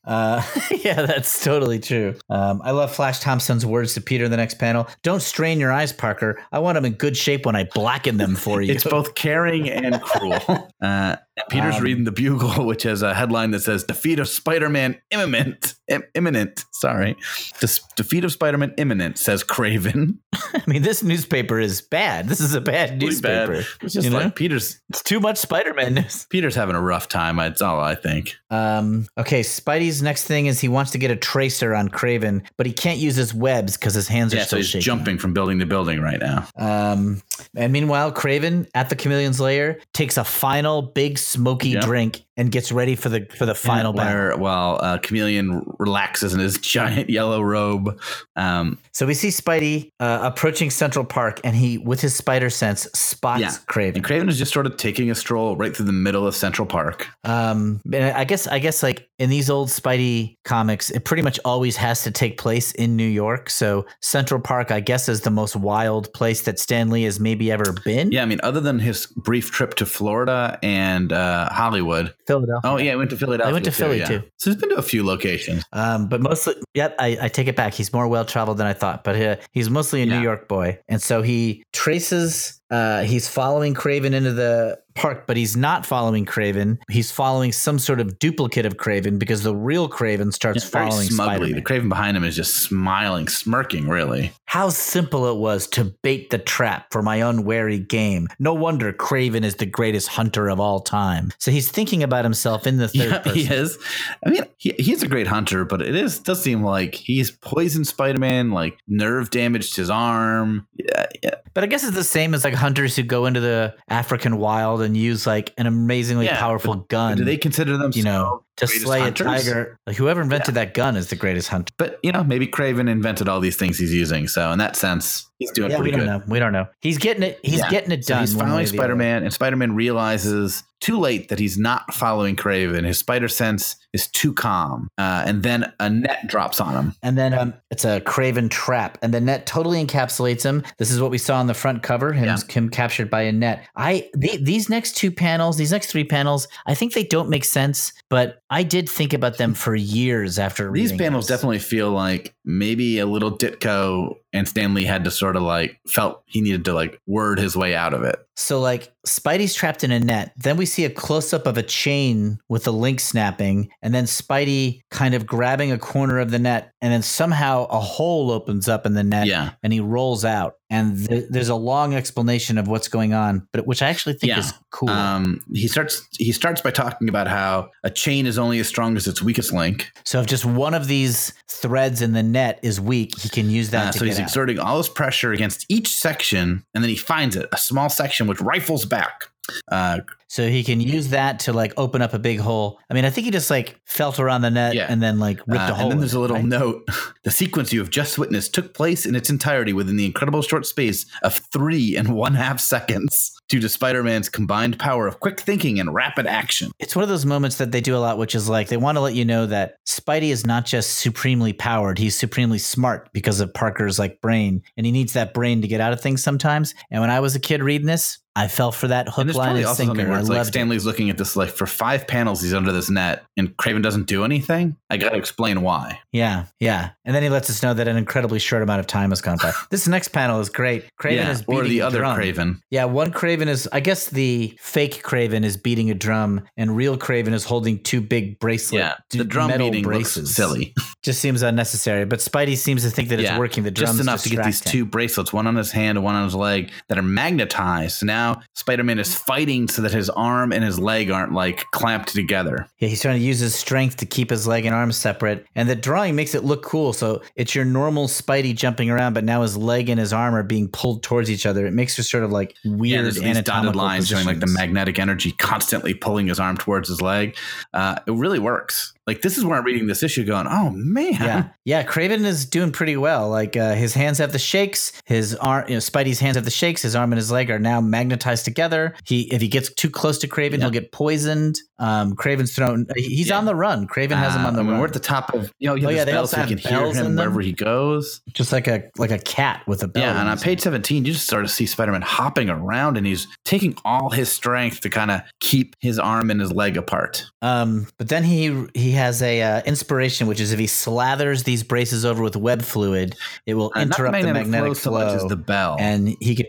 uh, yeah, that's totally true. Um, I love Flash Thompson's words to Peter in the next panel. Don't strain your eyes, Parker. I want them in good shape when I blacken them for you. It's both caring and cruel. uh, Peter's Um, reading the Bugle, which has a headline that says "Defeat of Spider-Man imminent." Im- imminent. Sorry, Des- defeat of Spider-Man imminent. Says Kraven. I mean, this newspaper is bad. This is a bad Really newspaper. bad. It's just you like know? Peter's. It's too much Spider-Man news. Peter's having a rough time. That's all I think. Um, okay, Spidey's next thing is he wants to get a tracer on Kraven, but he can't use his webs because his hands Yeah, are so he's shaking. jumping from building to building right now. Um, and meanwhile, Craven at the Chameleon's lair takes a final big smoky Yep. drink and gets ready for the for the final battle. where while uh, Chameleon relaxes in his giant yellow robe. Um, So we see Spidey uh, approaching Central Park, and he, with his spider sense, spots Yeah. Kraven. and Kraven is just sort of taking a stroll right through the middle of Central Park. Um, and I guess I guess like in these old Spidey comics, it pretty much always has to take place in New York. So Central Park, I guess, is the most wild place that Stan Lee has maybe ever been. Yeah, I mean, other than his brief trip to Florida and uh, Hollywood. Philadelphia. Oh, yeah, he went to Philadelphia. I went to Philly, yeah. too. So he's been to a few locations. Um, but mostly, yep, I, I take it back. He's more well traveled than I thought. But uh, he's mostly a Yeah. New York boy, and so he traces. Uh, he's following Kraven into the park, but he's not following Kraven. He's following some sort of duplicate of Kraven because the real Kraven starts It's following smugly. Spider-Man. The Kraven behind him is just smiling, smirking, really. How simple it was to bait the trap for my unwary game. No wonder Kraven is the greatest hunter of all time. So he's thinking about himself in the third Yeah, person. he is. I mean, he, he's a great hunter, but it is does seem like he's poisoned Spider-Man, like nerve damaged his arm. Yeah, yeah. But I guess it's the same as like hunters who go into the African wild and use like an amazingly Yeah, powerful gun. Do they consider them, you know, to slay hunters? a tiger. Like whoever invented that gun is the greatest hunter. But you know, maybe Kraven invented all these things he's using. So in that sense, he's doing Yeah, we don't good. know. We don't know. He's getting it. He's Yeah. getting it So done. he's one following other. Spider-Man, and Spider-Man realizes too late that he's not following Kraven. His spider sense is too calm, uh, and then a net drops on him. And then um, it's a Kraven trap, and the net totally encapsulates him. This is what we saw on the front cover: him, Yeah. him captured by a net. I the, these next two panels, these next three panels, I think they don't make sense, but I did think about them for years after These reading panels this. definitely feel like maybe a little Ditko and Stan Lee had to sort of like felt he needed to like word his way out of it. So like Spidey's trapped in a net. Then we see a close up of a chain with a link snapping, and then Spidey kind of grabbing a corner of the net, and then somehow a hole opens up in the net, Yeah. and he rolls out. And th- there's a long explanation of what's going on, but which I actually think Yeah. is cool. Um, he starts he starts by talking about how a chain is only as strong as its weakest link. so if just one of these threads in the net is weak, he can use that Uh, to so he's out. exerting all his pressure against each section, and then he finds it, a small section which rifles back. Uh, so he can use that to like open up a big hole. I mean, I think he just like felt around the net Yeah. and then like ripped Uh, a hole. and then there's a little right? note. The sequence you have just witnessed took place in its entirety within the incredible short space of three and one half seconds due to Spider Man's combined power of quick thinking and rapid action. it's one of those moments that they do a lot, which is like they want to let you know that Spidey is not just supremely powered; he's supremely smart because of Parker's like brain, and he needs that brain to get out of things sometimes. And when I was a kid reading this, I fell for that hook, there's line, and sinker. I like loved it. Stan Lee's looking at this like for five panels he's under this net and Kraven doesn't do anything. I gotta explain why. Yeah, yeah, and then he lets us know that an incredibly short amount of time has gone by. this next panel is great. Kraven yeah, is beating or the other drum. Kraven. Yeah, one Kraven is, I guess the fake Kraven is beating a drum, and real Kraven is holding two big bracelet. Yeah, the drum beating braces. looks silly. Just seems unnecessary. But Spidey seems to think that it's Yeah, working. The drums Just enough to get these him. two bracelets, one on his hand and one on his leg, that are magnetized. So now Spider Man is fighting so that his arm and his leg aren't like clamped together. Yeah, he's trying to use his strength to keep his leg and arm separate. And the drawing makes it look cool. So it's your normal Spidey jumping around, but now his leg and his arm are being pulled towards each other. It makes for sort of like weird there's these dotted lines showing like the magnetic energy constantly pulling his arm towards his leg. Uh, it really works. Like this is where I'm reading this issue, going, "Oh man, yeah, yeah. Kraven is doing pretty well. Like uh, his hands have the shakes. His arm, you know, Spidey's hands have the shakes. His arm and his leg are now magnetized together. He, if he gets too close to Kraven, Yeah. he'll get poisoned. Um, Kraven's thrown. He's Yeah. on the run. Kraven has him Uh, on the mean, run. We're at the top of you know, you Oh, yeah, they also so can have hear bells in him wherever he goes. just like a like a cat with a bell. Yeah, and on page 17, you just start to see Spider Man hopping around and he's taking all his strength to kind of keep his arm and his leg apart. Um, but then he he has a uh, inspiration, which is if he slathers these braces over with web fluid, it will Uh, interrupt the magnetic flow, as the bell. and he can.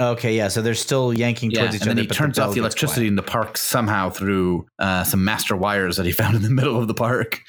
Okay, yeah. So they're still yanking yeah, towards each and other. then he turns bell off the electricity in the park somehow through uh, some master wires that he found in the middle of the park.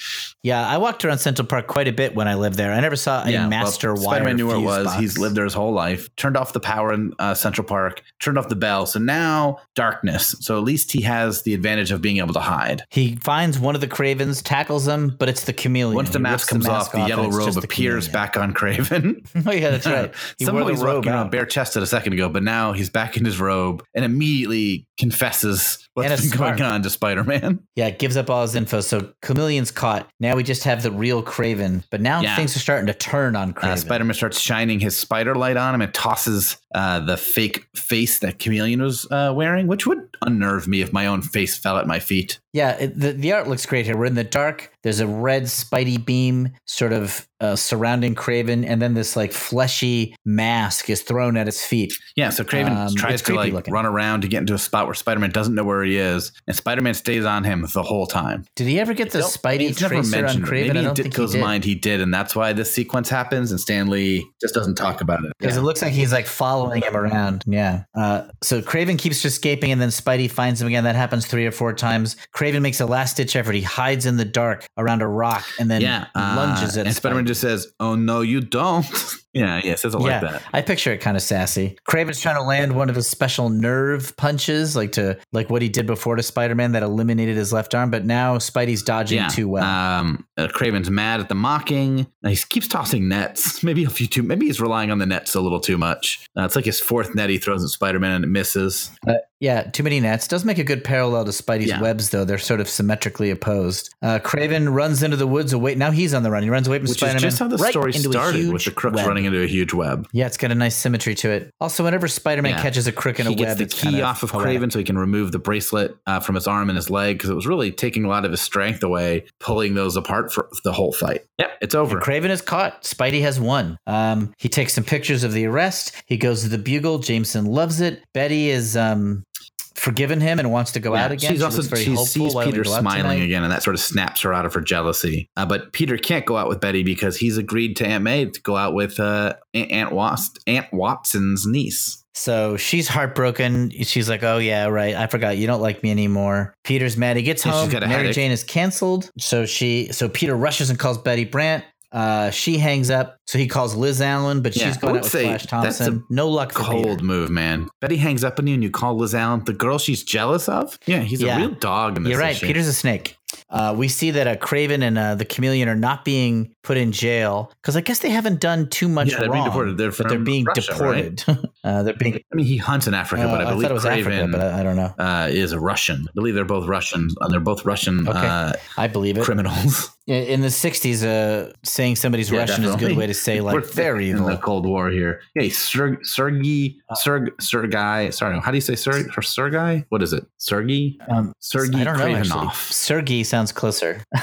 Yeah, I walked around Central Park quite a bit when I lived there. I never saw a well, master wire. Spider-Man knew where it was. box. He's lived there his whole life. Turned off the power in uh, Central Park. Turned off the bell. So now darkness. So at least he has the advantage of being able to hide. He finds one of the Kravens, tackles him, but it's the chameleon. Once the He mask comes off, the yellow robe appears chameleon. back on Kraven. oh yeah, that's right. He Somehow wore the he's robe walking around out. bare chested a second ago, but now he's back in his robe and immediately confesses what's been going on to Spider-Man. Yeah, gives up all his info. So Chameleon's caught. Now we just have the real Kraven. But now Yeah. things are starting to turn on Kraven. Uh, Spider-Man starts shining his spider light on him and tosses uh, the fake face that Chameleon was uh, wearing, which would unnerve me if my own face fell at my feet. Yeah, it, the, the art looks great here. We're in the dark. There's a red Spidey beam sort of uh, surrounding Kraven, and then this like fleshy mask is thrown at his feet. Yeah, so Kraven Um, tries to like looking. run around to get into a spot where Spider-Man doesn't know where he is, and Spider-Man stays on him the whole time. Did he ever get the Spidey he's never mentioned. Kraven? Maybe I in don't think he Ditko's mind he did, and that's why this sequence happens. And Stan Lee just doesn't talk about it. Because Yeah. it looks like he's like following him around. Yeah. Uh, so Kraven keeps escaping, and then Spidey finds him again. That happens three or four times. Kraven makes a last ditch effort. He hides in the dark around a rock and then yeah, uh, lunges at and Spider-Man just says, "Oh no, you don't." yeah, yeah, says it yeah, like that. I picture it kind of sassy. Kraven's trying to land one of his special nerve punches, like to like what he did before to Spider-Man that eliminated his left arm. But now Spidey's dodging Yeah. too well. Um, uh, Kraven's mad at the mocking. He keeps tossing nets. Maybe a few too. Maybe he's relying on the nets a little too much. Uh, it's like his fourth net he throws at Spider-Man and it misses. Uh, yeah, too many nets. Does make a good parallel to Spidey's Yeah. webs, though. They're sort of symmetrically opposed. Uh, Kraven runs into the woods away. Now he's on the run. He runs away from Which Spider-Man. is just how the right story started, with the crooks web. running into a huge web. Yeah, it's got a nice symmetry to it. Also, whenever Spider-Man Yeah. catches a crook in he a gets web, the key kind off of poetic. Kraven so he can remove the bracelet uh, from his arm and his leg because it was really taking a lot of his strength away, pulling those apart for the whole fight. Yep, it's over. And Kraven is caught. Spidey has won. Um, he takes some pictures of the arrest. He goes to the Bugle. Jameson loves it. Betty is um, forgiven him and wants to go Yeah, out again. She's She also very she sees Why don't we Peter smiling again, and that sort of snaps her out of her jealousy. Uh, but Peter can't go out with Betty because he's agreed to Aunt May to go out with uh, Aunt Wast- Aunt Watson's niece. So she's heartbroken. She's like, "Oh yeah, right. I forgot. You don't like me anymore." Peter's mad. He gets Yeah, home. Mary headache. Jane is canceled. So she, so Peter rushes and calls Betty Brant. Uh, she hangs up. So he calls Liz Allen, but Yeah, she's going out with Flash a Thompson. No luck for Cold Peter. move, man. Betty hangs up on you, and you call Liz Allen the girl she's jealous of. Yeah, he's Yeah. a real dog in this. You're right. issue. Peter's a snake. Uh, we see that uh, Kraven and uh, the Chameleon are not being put in jail because I guess they haven't done too much Yeah, they're wrong. being deported. They're but they're being Russia, deported. uh, they're being. I mean, he hunts in Africa, uh, but I I, believe it was Kraven Africa, but I, I don't know. uh, is a Russian. I believe they're both Russian. Uh, they're both Russian Okay. uh, I believe it. criminals. In- the '60s, uh, saying somebody's Yeah, Russian is a good way to say like We're like they're in evil. the Cold War here. Hey, Ser- Sergey, Serg, Sergei. Sorry, how do you say Sergey? Or Sergey? What is it? Sergey? Um, Sergey I don't know. Sergey sounds closer.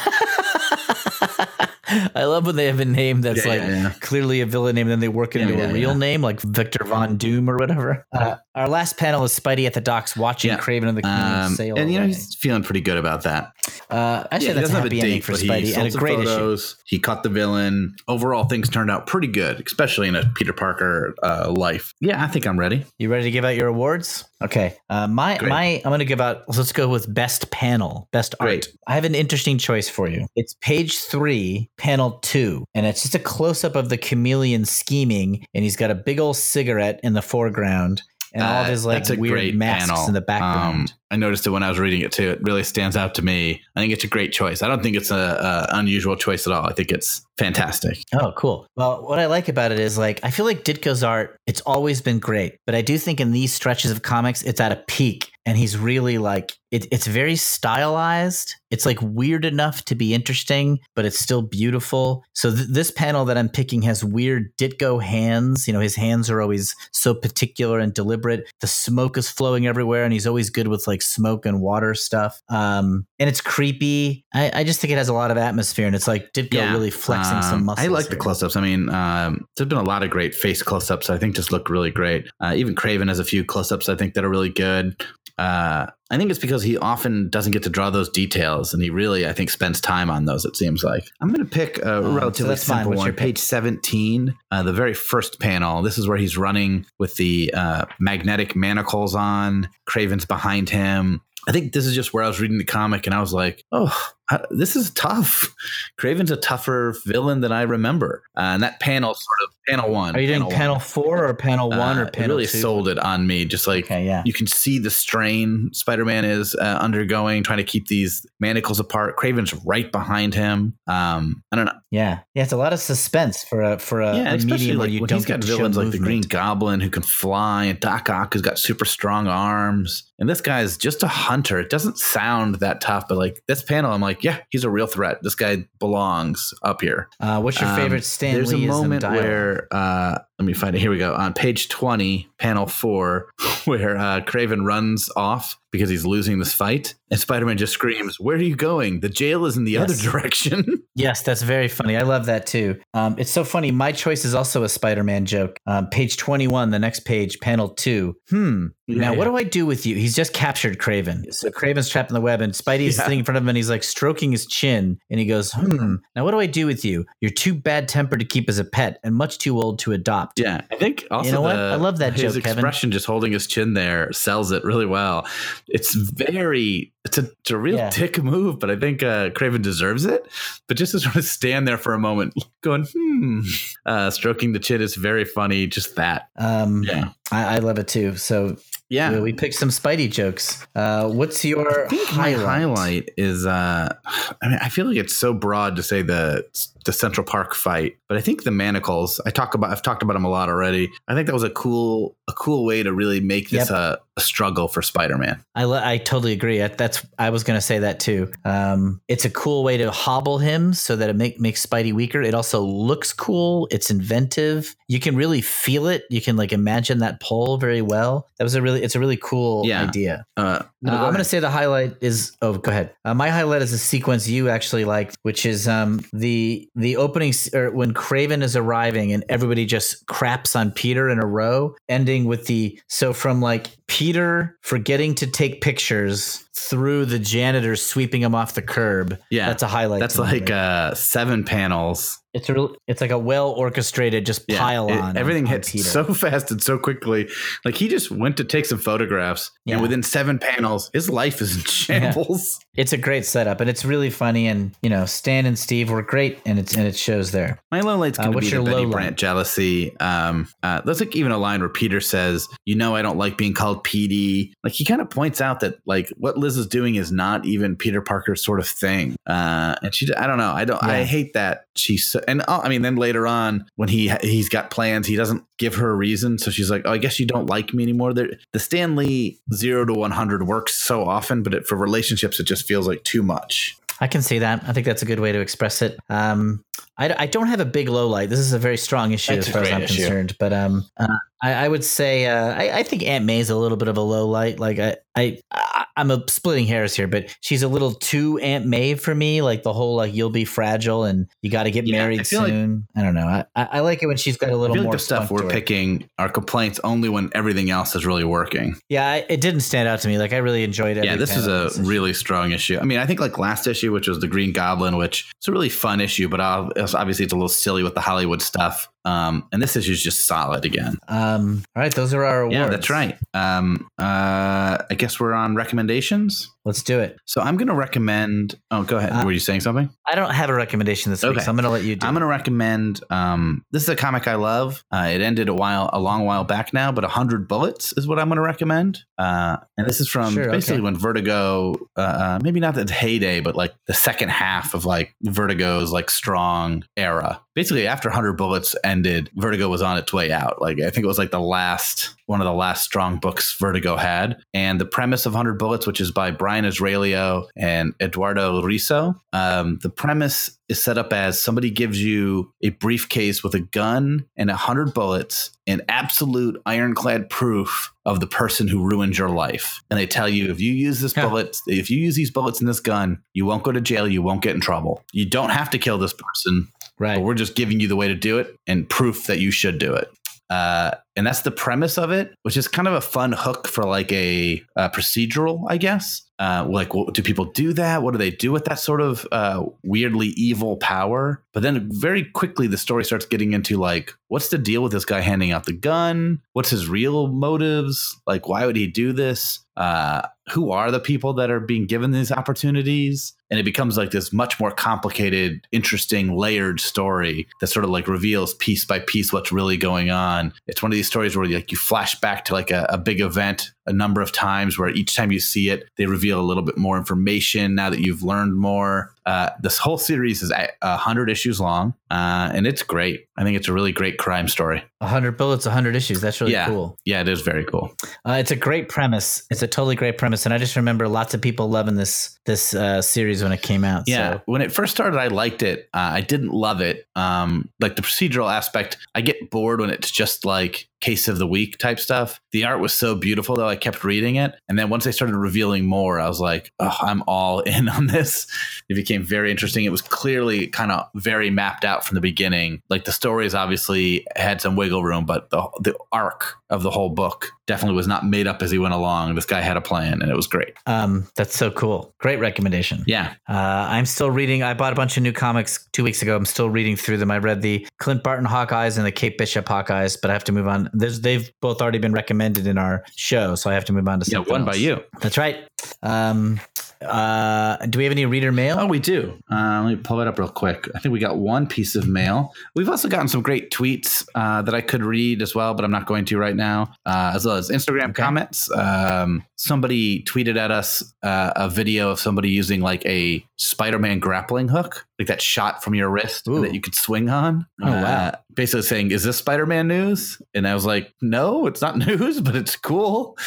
I love when they have a name that's Yeah, like yeah, yeah. clearly a villain name, and then they work it Yeah, into yeah, a real yeah. name like Victor Von Doom or whatever. Uh, our last panel is Spidey at the docks watching Yeah. Kraven and the Um, sail and you know away. he's feeling pretty good about that. Uh, actually, Yeah, he that's a doesn't have happy ending for Spidey and a great issue. He caught the villain. Overall, things turned out pretty good, especially in a Peter Parker uh, life. Yeah, I think I'm ready. You ready to give out your awards? Okay. Uh, my Great. my I'm going to give out. Let's go with best panel, best art. Great. I have an interesting choice for you. It's page three, panel two, and it's just a close up of the chameleon scheming, and he's got a big old cigarette in the foreground, and all of Uh, his like weird masks panel. in the background. Um, I noticed it when I was reading it too. It really stands out to me. I think it's a great choice. I don't think it's a, a unusual choice at all. I think it's fantastic. Oh, cool. Well, what I like about it is like I feel like Ditko's art, it's always been great, but I do think in these stretches of comics, it's at a peak. And he's really like it, it's very stylized. It's like weird enough to be interesting, but it's still beautiful. So th- this panel that I'm picking has weird Ditko hands. You know, his hands are always so particular and deliberate. The smoke is flowing everywhere, and he's always good with like smoke and water stuff. Um, and it's creepy. I, I just think it has a lot of atmosphere, and it's like Ditko really flexing some Um, muscles. I like the close ups. I mean, um, there's been a lot of great face close ups. I think just look really great. Uh, even Craven has a few close ups I think that are really good. Uh, I think it's because he often doesn't get to draw those details, and he really, I think, spends time on those. It seems like I'm going to pick a Um, relatively that's fine. simple one. your? Page 17, uh, the very first panel. This is where he's running with the uh, magnetic manacles on. Kraven's behind him. I think this is just where I was reading the comic, and I was like, oh. I- This is tough. Kraven's a tougher villain than I remember. Uh, and that panel, sort of panel one. Are you doing one. panel four or panel one Uh, or it panel really two? sold it on me. Just like Okay, yeah. you can see the strain Spider-Man is uh, undergoing, trying to keep these manacles apart. Craven's right behind him. Um, I don't know. Yeah, yeah, it's a lot of suspense for a for a, yeah, a medium where you don't he's got get to show villains like the Green. Goblin who can fly, and Doc Ock who's got super strong arms, and this guy's just a hunter. It doesn't sound that tough, but like this panel, I'm like, yeah, he's a real threat. This guy belongs up here. Uh, what's your Um, favorite Stan There's Lee a moment dialogue? where uh, let me find it. Here we go on page twenty, panel four, where uh, Kraven runs off because he's losing this fight, and Spider-Man just screams, "Where are you going? The jail is in the Yes. other direction." Yes, that's very funny. I love that too. Um, it's so funny. My choice is also a Spider-Man joke. Um, page twenty-one, the next page, panel two. Hmm. now, Yeah, what do I do with you? He's just captured Kraven. So Kraven's trapped in the web, and Spidey's Yeah. sitting in front of him, and he's like stroking his chin, and he goes, "Hmm. Now, what do I do with you? You're too bad-tempered to keep as a pet, and much too old to adopt." Yeah, I think also you know what? I love that his joke, Kevin. expression, just holding his chin there, sells it really well. It's very, it's a, it's a real Yeah. dick move, but I think uh, Kraven deserves it. But just to sort of stand there for a moment, going, hmm, uh, stroking the chin is very funny. Just that, Um, yeah, I, I love it too. So yeah. we picked some Spidey jokes. Uh, what's your I think highlight? my highlight is uh I mean I feel like it's so broad to say the the Central Park fight, but I think the manacles I talk about I've talked about them a lot already. I think that was a cool a cool way to really make this Yep. a, a struggle for Spider-Man. I, I totally agree. That- That's I was going to say that too. Um, it's a cool way to hobble him so that it make, makes Spidey weaker. It also looks cool. It's inventive. You can really feel it. You can like imagine that pole very well. That was a really it's a really cool Yeah. idea. Uh, Uh, I'm going to say the highlight is oh go ahead. Uh, my highlight is a sequence you actually liked, which is um, the the opening or when Kraven is arriving and everybody just craps on Peter in a row, ending with the so from like Peter forgetting to take pictures through the janitor sweeping him off the curb. Yeah. that's a highlight. that's like uh seven panels. it's a it's like a well orchestrated just Yeah, pile it- on. everything on hits Peter. so fast and so quickly. Like he just went to take some photographs, Yeah. and within seven panels, his life is in shambles. It's a great setup and it's really funny and you know Stan and Steve were great and it's and it shows there. My low light's Uh, to what's be your low light? Brant jealousy. Um, uh, there's like even a line where Peter says, "You know, I don't like being called PD." Like he kind of points out that like what Liz is doing is not even Peter Parker's sort of thing. Uh, and she, I don't know, I don't, I hate that she's. So, and uh, I mean, then later on when he he's got plans, he doesn't give her a reason, so she's like, "Oh, I guess you don't like me anymore." There, the Stan Lee zero to one hundred works so often, but it, for relationships, it just feels like too much. I can see that. I think that's a good way to express it. Um, I, I don't have a big low light. This is a very strong issue That's as far as I'm issue. concerned. But um, uh, I, I would say uh, I, I think Aunt May's a little bit of a low light. Like I, I, I I'm a splitting hairs here, but she's a little too Aunt May for me. Like the whole like you'll be fragile and you got to get Yeah, I married like- soon. I don't know. I, I I like it when she's got a little more like the stuff we're picking our complaints only when everything else is really working. Yeah, I, it didn't stand out to me. Like I really enjoyed it. yeah, this is a really strong issue. I mean, I think like last issue, which was the Green Goblin, which it's a really fun issue, but ob- obviously it's a little silly with the Hollywood stuff. Um, and this issue is just solid again. Um, all right, those are our awards. Yeah, that's right. Um, uh, I guess we're on recommendations. Let's do it. So I'm going to recommend. Oh, go ahead. Uh, Were you saying something? I don't have a recommendation this week, Okay. so I'm going to let you do. I'm going to recommend. Um, this is a comic I love. Uh, it ended a while, a long while back now, but hundred bullets is what I'm going to recommend. Uh, and this is from Sure, basically okay. when Vertigo, uh, uh, maybe not the heyday, but like the second half of like Vertigo's like strong era. Basically, after hundred bullets ended, Vertigo was on its way out. Like I think it was like the last one of the last strong books Vertigo had. And the premise of Hundred Bullets, which is by Brian Azzarello and Eduardo Risso, um, the premise is set up as somebody gives you a briefcase with a gun and a hundred bullets and absolute ironclad proof of the person who ruined your life. And they tell you if you use this Yeah. bullet, if you use these bullets in this gun, you won't go to jail, you won't get in trouble. You don't have to kill this person, right. but we're just giving you the way to do it and proof that you should do it. Uh, and that's the premise of it, which is kind of a fun hook for like a, a procedural, I guess. Uh, like, well, do people do that? What do they do with that sort of uh, weirdly evil power? But then very quickly, the story starts getting into like, what's the deal with this guy handing out the gun? What's his real motives? Like, why would he do this? Uh, who are the people that are being given these opportunities? And it becomes like this much more complicated, interesting, layered story that sort of like reveals piece by piece what's really going on. It's one of these stories where like you flash back to like a, a big event a number of times where each time you see it, they reveal a little bit more information now that you've learned more. Uh, this whole series is a hundred issues long, uh, and it's great. I think it's a really great crime story. hundred bullets, hundred issues. That's really yeah. cool. Yeah, it is very cool. Uh, it's a great premise. It's a totally great premise, and I just remember lots of people loving this this uh, series when it came out. Yeah, so. when it first started, I liked it. Uh, I didn't love it. Um, like the procedural aspect, I get bored when it's just like case of the week type stuff. The art was so beautiful though, I kept reading it. And then once they started revealing more, I was like, oh, I'm all in on this. It became very interesting. It was clearly kind of very mapped out from the beginning. Like the stories obviously had some wiggle room, but the the arc of the whole book definitely was not made up as he went along. This guy had a plan and it was great. Um, that's so cool. Great recommendation. Yeah. Uh, I'm still reading. I bought a bunch of new comics two weeks ago. I'm still reading through them. I read the Clint Barton Hawkeyes and the Kate Bishop Hawkeyes, but I have to move on. There's, they've both already been recommended in our show, so I have to move on to yeah, one else. by you. That's right. Um, uh, do we have any reader mail? Oh, we do. Uh, let me pull it up real quick. I think we got one piece of mail. We've also gotten some great tweets uh, that I could read as well, but I'm not going to right now, uh, as well as Instagram Okay. comments. Um, somebody tweeted at us uh, a video of somebody using like a Spider-Man grappling hook, like that shot from your wrist Ooh. that you could swing on. Oh, wow. Uh, basically saying, "Is this Spider-Man news?" And I was like, "No, it's not news, but it's cool."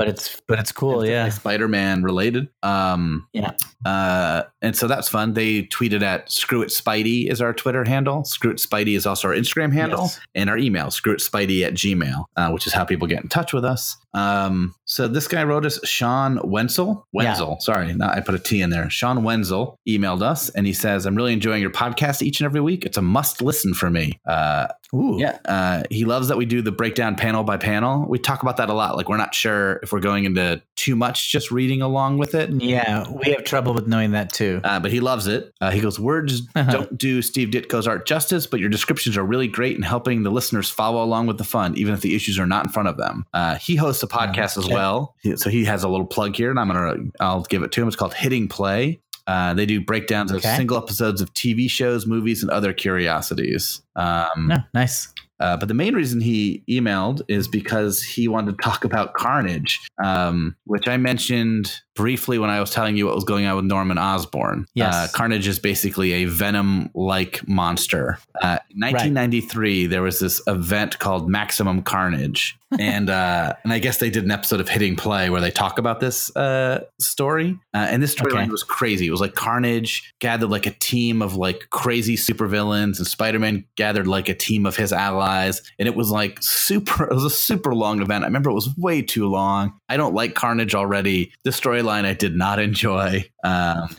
But it's but it's cool. It's yeah. Spider-Man related. Um, Yeah. Uh, and so that's fun. They tweeted at Screw It Spidey is our Twitter handle. Screw It Spidey is also our Instagram handle Yes. and our email, Screw It Spidey at Gmail, uh, which is how people get in touch with us. Um, so this guy wrote us, Sean Wenzel. Wenzel, sorry, not, I put a T in there. Sean Wenzel emailed us and he says, I'm really enjoying your podcast each and every week. It's a must listen for me. Uh, Ooh. yeah. Uh, he loves that we do the breakdown panel by panel. We talk about that a lot. Like, we're not sure if we're going into too much just reading along with it. Yeah, we have trouble with knowing that too. Uh, but he loves it. Uh, he goes, Words don't do Steve Ditko's art justice, but your descriptions are really great in helping the listeners follow along with the fun, even if the issues are not in front of them. Uh, he hosts a podcast as okay. well. So he has a little plug here, and I'm going to, I'll give it to him. It's called Hitting Play. Uh, they do breakdowns of single episodes of TV shows, movies, and other curiosities. Um, No, nice. uh, but the main reason he emailed is because he wanted to talk about Carnage, um, which I mentioned briefly when I was telling you what was going on with Norman Osborn. Yes. Uh, Carnage is basically a venom like monster. Uh, in 1993, there was this event called Maximum Carnage. And uh, and I guess they did an episode of Hitting Play where they talk about this uh, story. Uh, and this storyline Okay. was crazy. It was like Carnage gathered like a team of like crazy supervillains, and Spider Man gathered like a team of his allies. And it was like super. It was a super long event. I remember it was way too long. I don't like Carnage already. The storyline I did not enjoy. Um,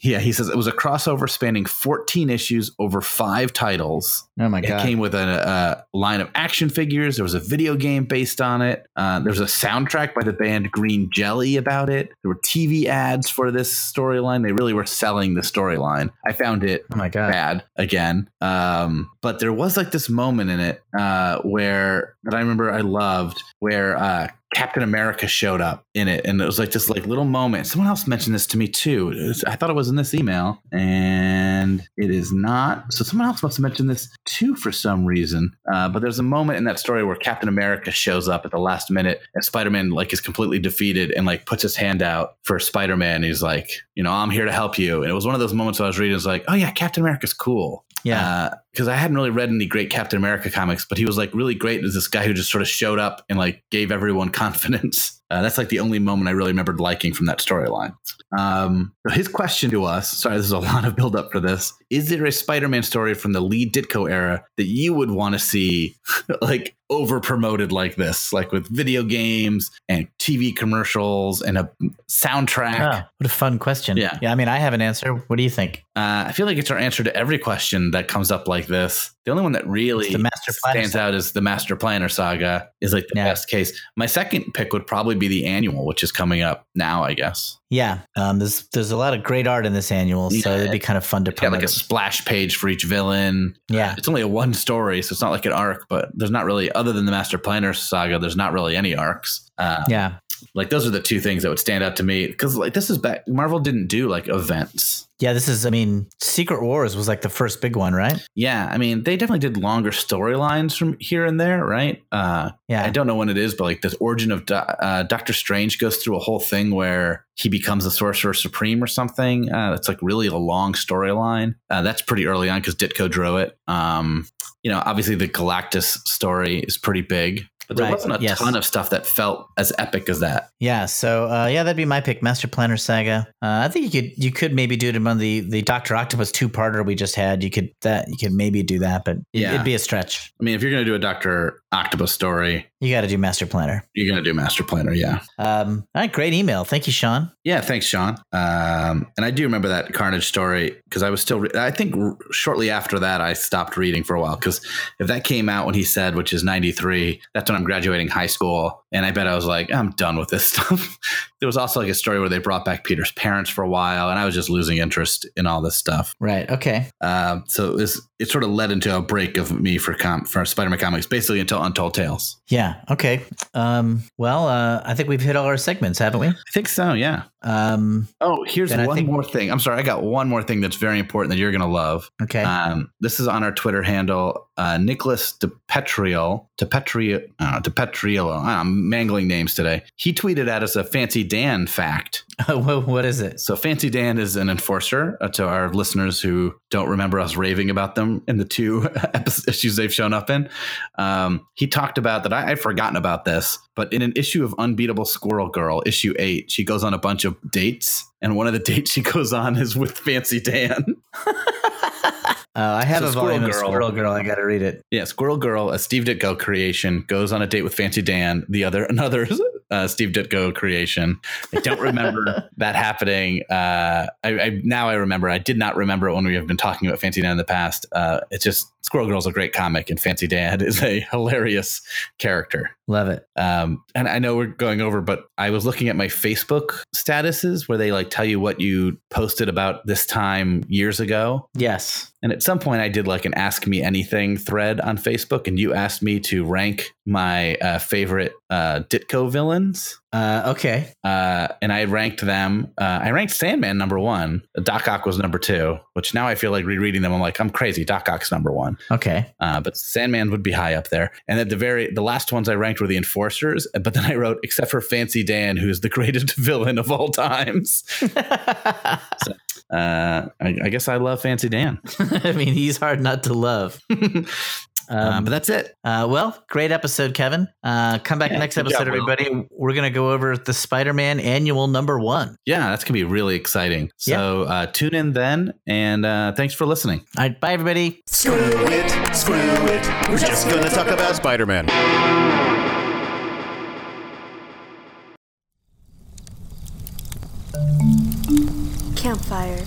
yeah, he says it was a crossover spanning 14 issues over five titles. oh my god! It came with a, a line of action figures. There was a video game based on it. Uh, there was a soundtrack by the band Green Jelly about it. There were TV ads for this storyline. They really were selling the storyline. I found it oh my god. bad again. Um, but there was like this moment in it uh, where that I remember I loved where uh, Captain America showed up in it, and it was like this like little moment. Someone else mentioned this to me too. Was- I thought it was in this email, and it is not. So someone else must have mentioned this too for some reason. Uh, but there's a moment in that story where Captain America shows up at the last minute, and Spider-Man like is completely defeated and like puts his hand out for Spider-Man. He's like, you know, I'm here to help you. And it was one of those moments I was reading. It's like, oh yeah, Captain America's cool. Yeah. Because I hadn't really read any great Captain America comics, but he was like really great as this guy who just sort of showed up and like gave everyone confidence. Uh, that's like the only moment I really remembered liking from that storyline. Um, so his question to us sorry, there's a lot of build up for this. Is there a Spider Man story from the Lee Ditko era that you would want to see like over promoted like this, like with video games and TV commercials and a soundtrack? Oh, what a fun question. Yeah. Yeah. I mean, I have an answer. What do you think? Uh, I feel like it's our answer to every question that comes up like like this. The only one that really The Master Planner stands out is the Master Planner Saga is like the Yeah. best case. My second pick would probably be the annual, which is coming up now, I guess. Yeah, um, there's there's a lot of great art in this annual, so Yeah. it'd be kind of fun to It's got promote. like a splash page for each villain. yeah, It's only a one story, so it's not like an arc, but there's not really, other than the Master Planner Saga, there's not really any arcs. Uh, yeah, Like those are the two things that would stand out to me because like this is back. Marvel didn't do like events. yeah. This is, I mean, Secret Wars was like the first big one, right? Yeah, I mean they definitely did longer storylines from here and there, right? Uh, Yeah, I don't know when it is, but like this origin of Do- uh, Doctor Strange goes through a whole thing where he becomes the Sorcerer Supreme or something. Uh, it's like really a long storyline. Uh, that's pretty early on because Ditko drew it. Um, you know, obviously the Galactus story is pretty big, but there Right, wasn't a yes. ton of stuff that felt as epic as that. Yeah, so uh, yeah, that'd be my pick, Master Planner Saga. Uh, I think you could you could maybe do it among the the Doctor Octopus two parter we just had. You could that you could maybe do that, but Yeah. it'd be a stretch. I mean, if you're going to do a Doctor Octopus story, You got to do Master Planner. you're going to do Master Planner, yeah. Um, all right, great email. Thank you, Sean. Yeah, thanks, Sean. Um, and I do remember that Carnage story because I was still. Re- I think r- shortly after that, I stopped reading for a while because if that came out when he said, which is '93, that's when I'm graduating high school, and I bet I was like, I'm done with this stuff. there was also like a story where they brought back Peter's parents for a while, and I was just losing interest in all this stuff. Right. Okay. Um, so it was. It sort of led into a break of me for com- for Spider-Man comics, basically until Untold Tales. Yeah. Okay. Um, well, uh, I think we've hit all our segments, haven't we? I think so. Yeah. Um, Oh, here's one think- more thing. I'm sorry, I got one more thing that's very important that you're going to love. okay. Um, this is on our Twitter handle, uh, Nicholas DePetriel, DePetriel, uh, DePetriello. I'm mangling names today. He tweeted at us a Fancy Dan fact. what, what is it? So Fancy Dan is an enforcer uh, to our listeners who don't remember us raving about them in the two issues they've shown up in. Um, he talked about that. I, I'd forgotten about this, but in an issue of Unbeatable Squirrel Girl, issue eight, she goes on a bunch of dates. And one of the dates she goes on is with Fancy Dan. Uh, I have So a Squirrel volume of Girl. Squirrel Girl. I got to read it. Yeah, Squirrel Girl, a Steve Ditko creation, goes on a date with Fancy Dan, the other another uh, Steve Ditko creation. I don't remember that happening. Uh, I, I now I remember. I did not remember it when we have been talking about Fancy Dan in the past. Uh, it's just Squirrel Girl is a great comic, and Fancy Dan is a hilarious character. Love it. Um, and I know we're going over, but I was looking at my Facebook statuses where they like tell you what you posted about this time years ago. Yes. And at some point, I did like an Ask Me Anything thread on Facebook, and you asked me to rank my uh, favorite uh, Ditko villains. Uh, okay. Uh, and I ranked them. Uh, I ranked Sandman number one. Doc Ock was number two, which now I feel like rereading them. I'm like, I'm crazy. Doc Ock's number one. Okay. Uh, but Sandman would be high up there. And at the very, the last ones I ranked were the Enforcers. But then I wrote, except for Fancy Dan, who's the greatest villain of all times. Uh, I, I guess I love Fancy Dan. I mean, he's hard not to love. Um, but that's it. Uh, well, great episode, Kevin. Uh, come back Yeah, next episode, job, Will. everybody. We're going to go over the Spider Man annual number one. Yeah, that's gonna be really exciting. So uh, tune in then, and uh, thanks for listening. All right. Bye, everybody. Screw it, screw it. We're just gonna talk about Spider Man. Campfire.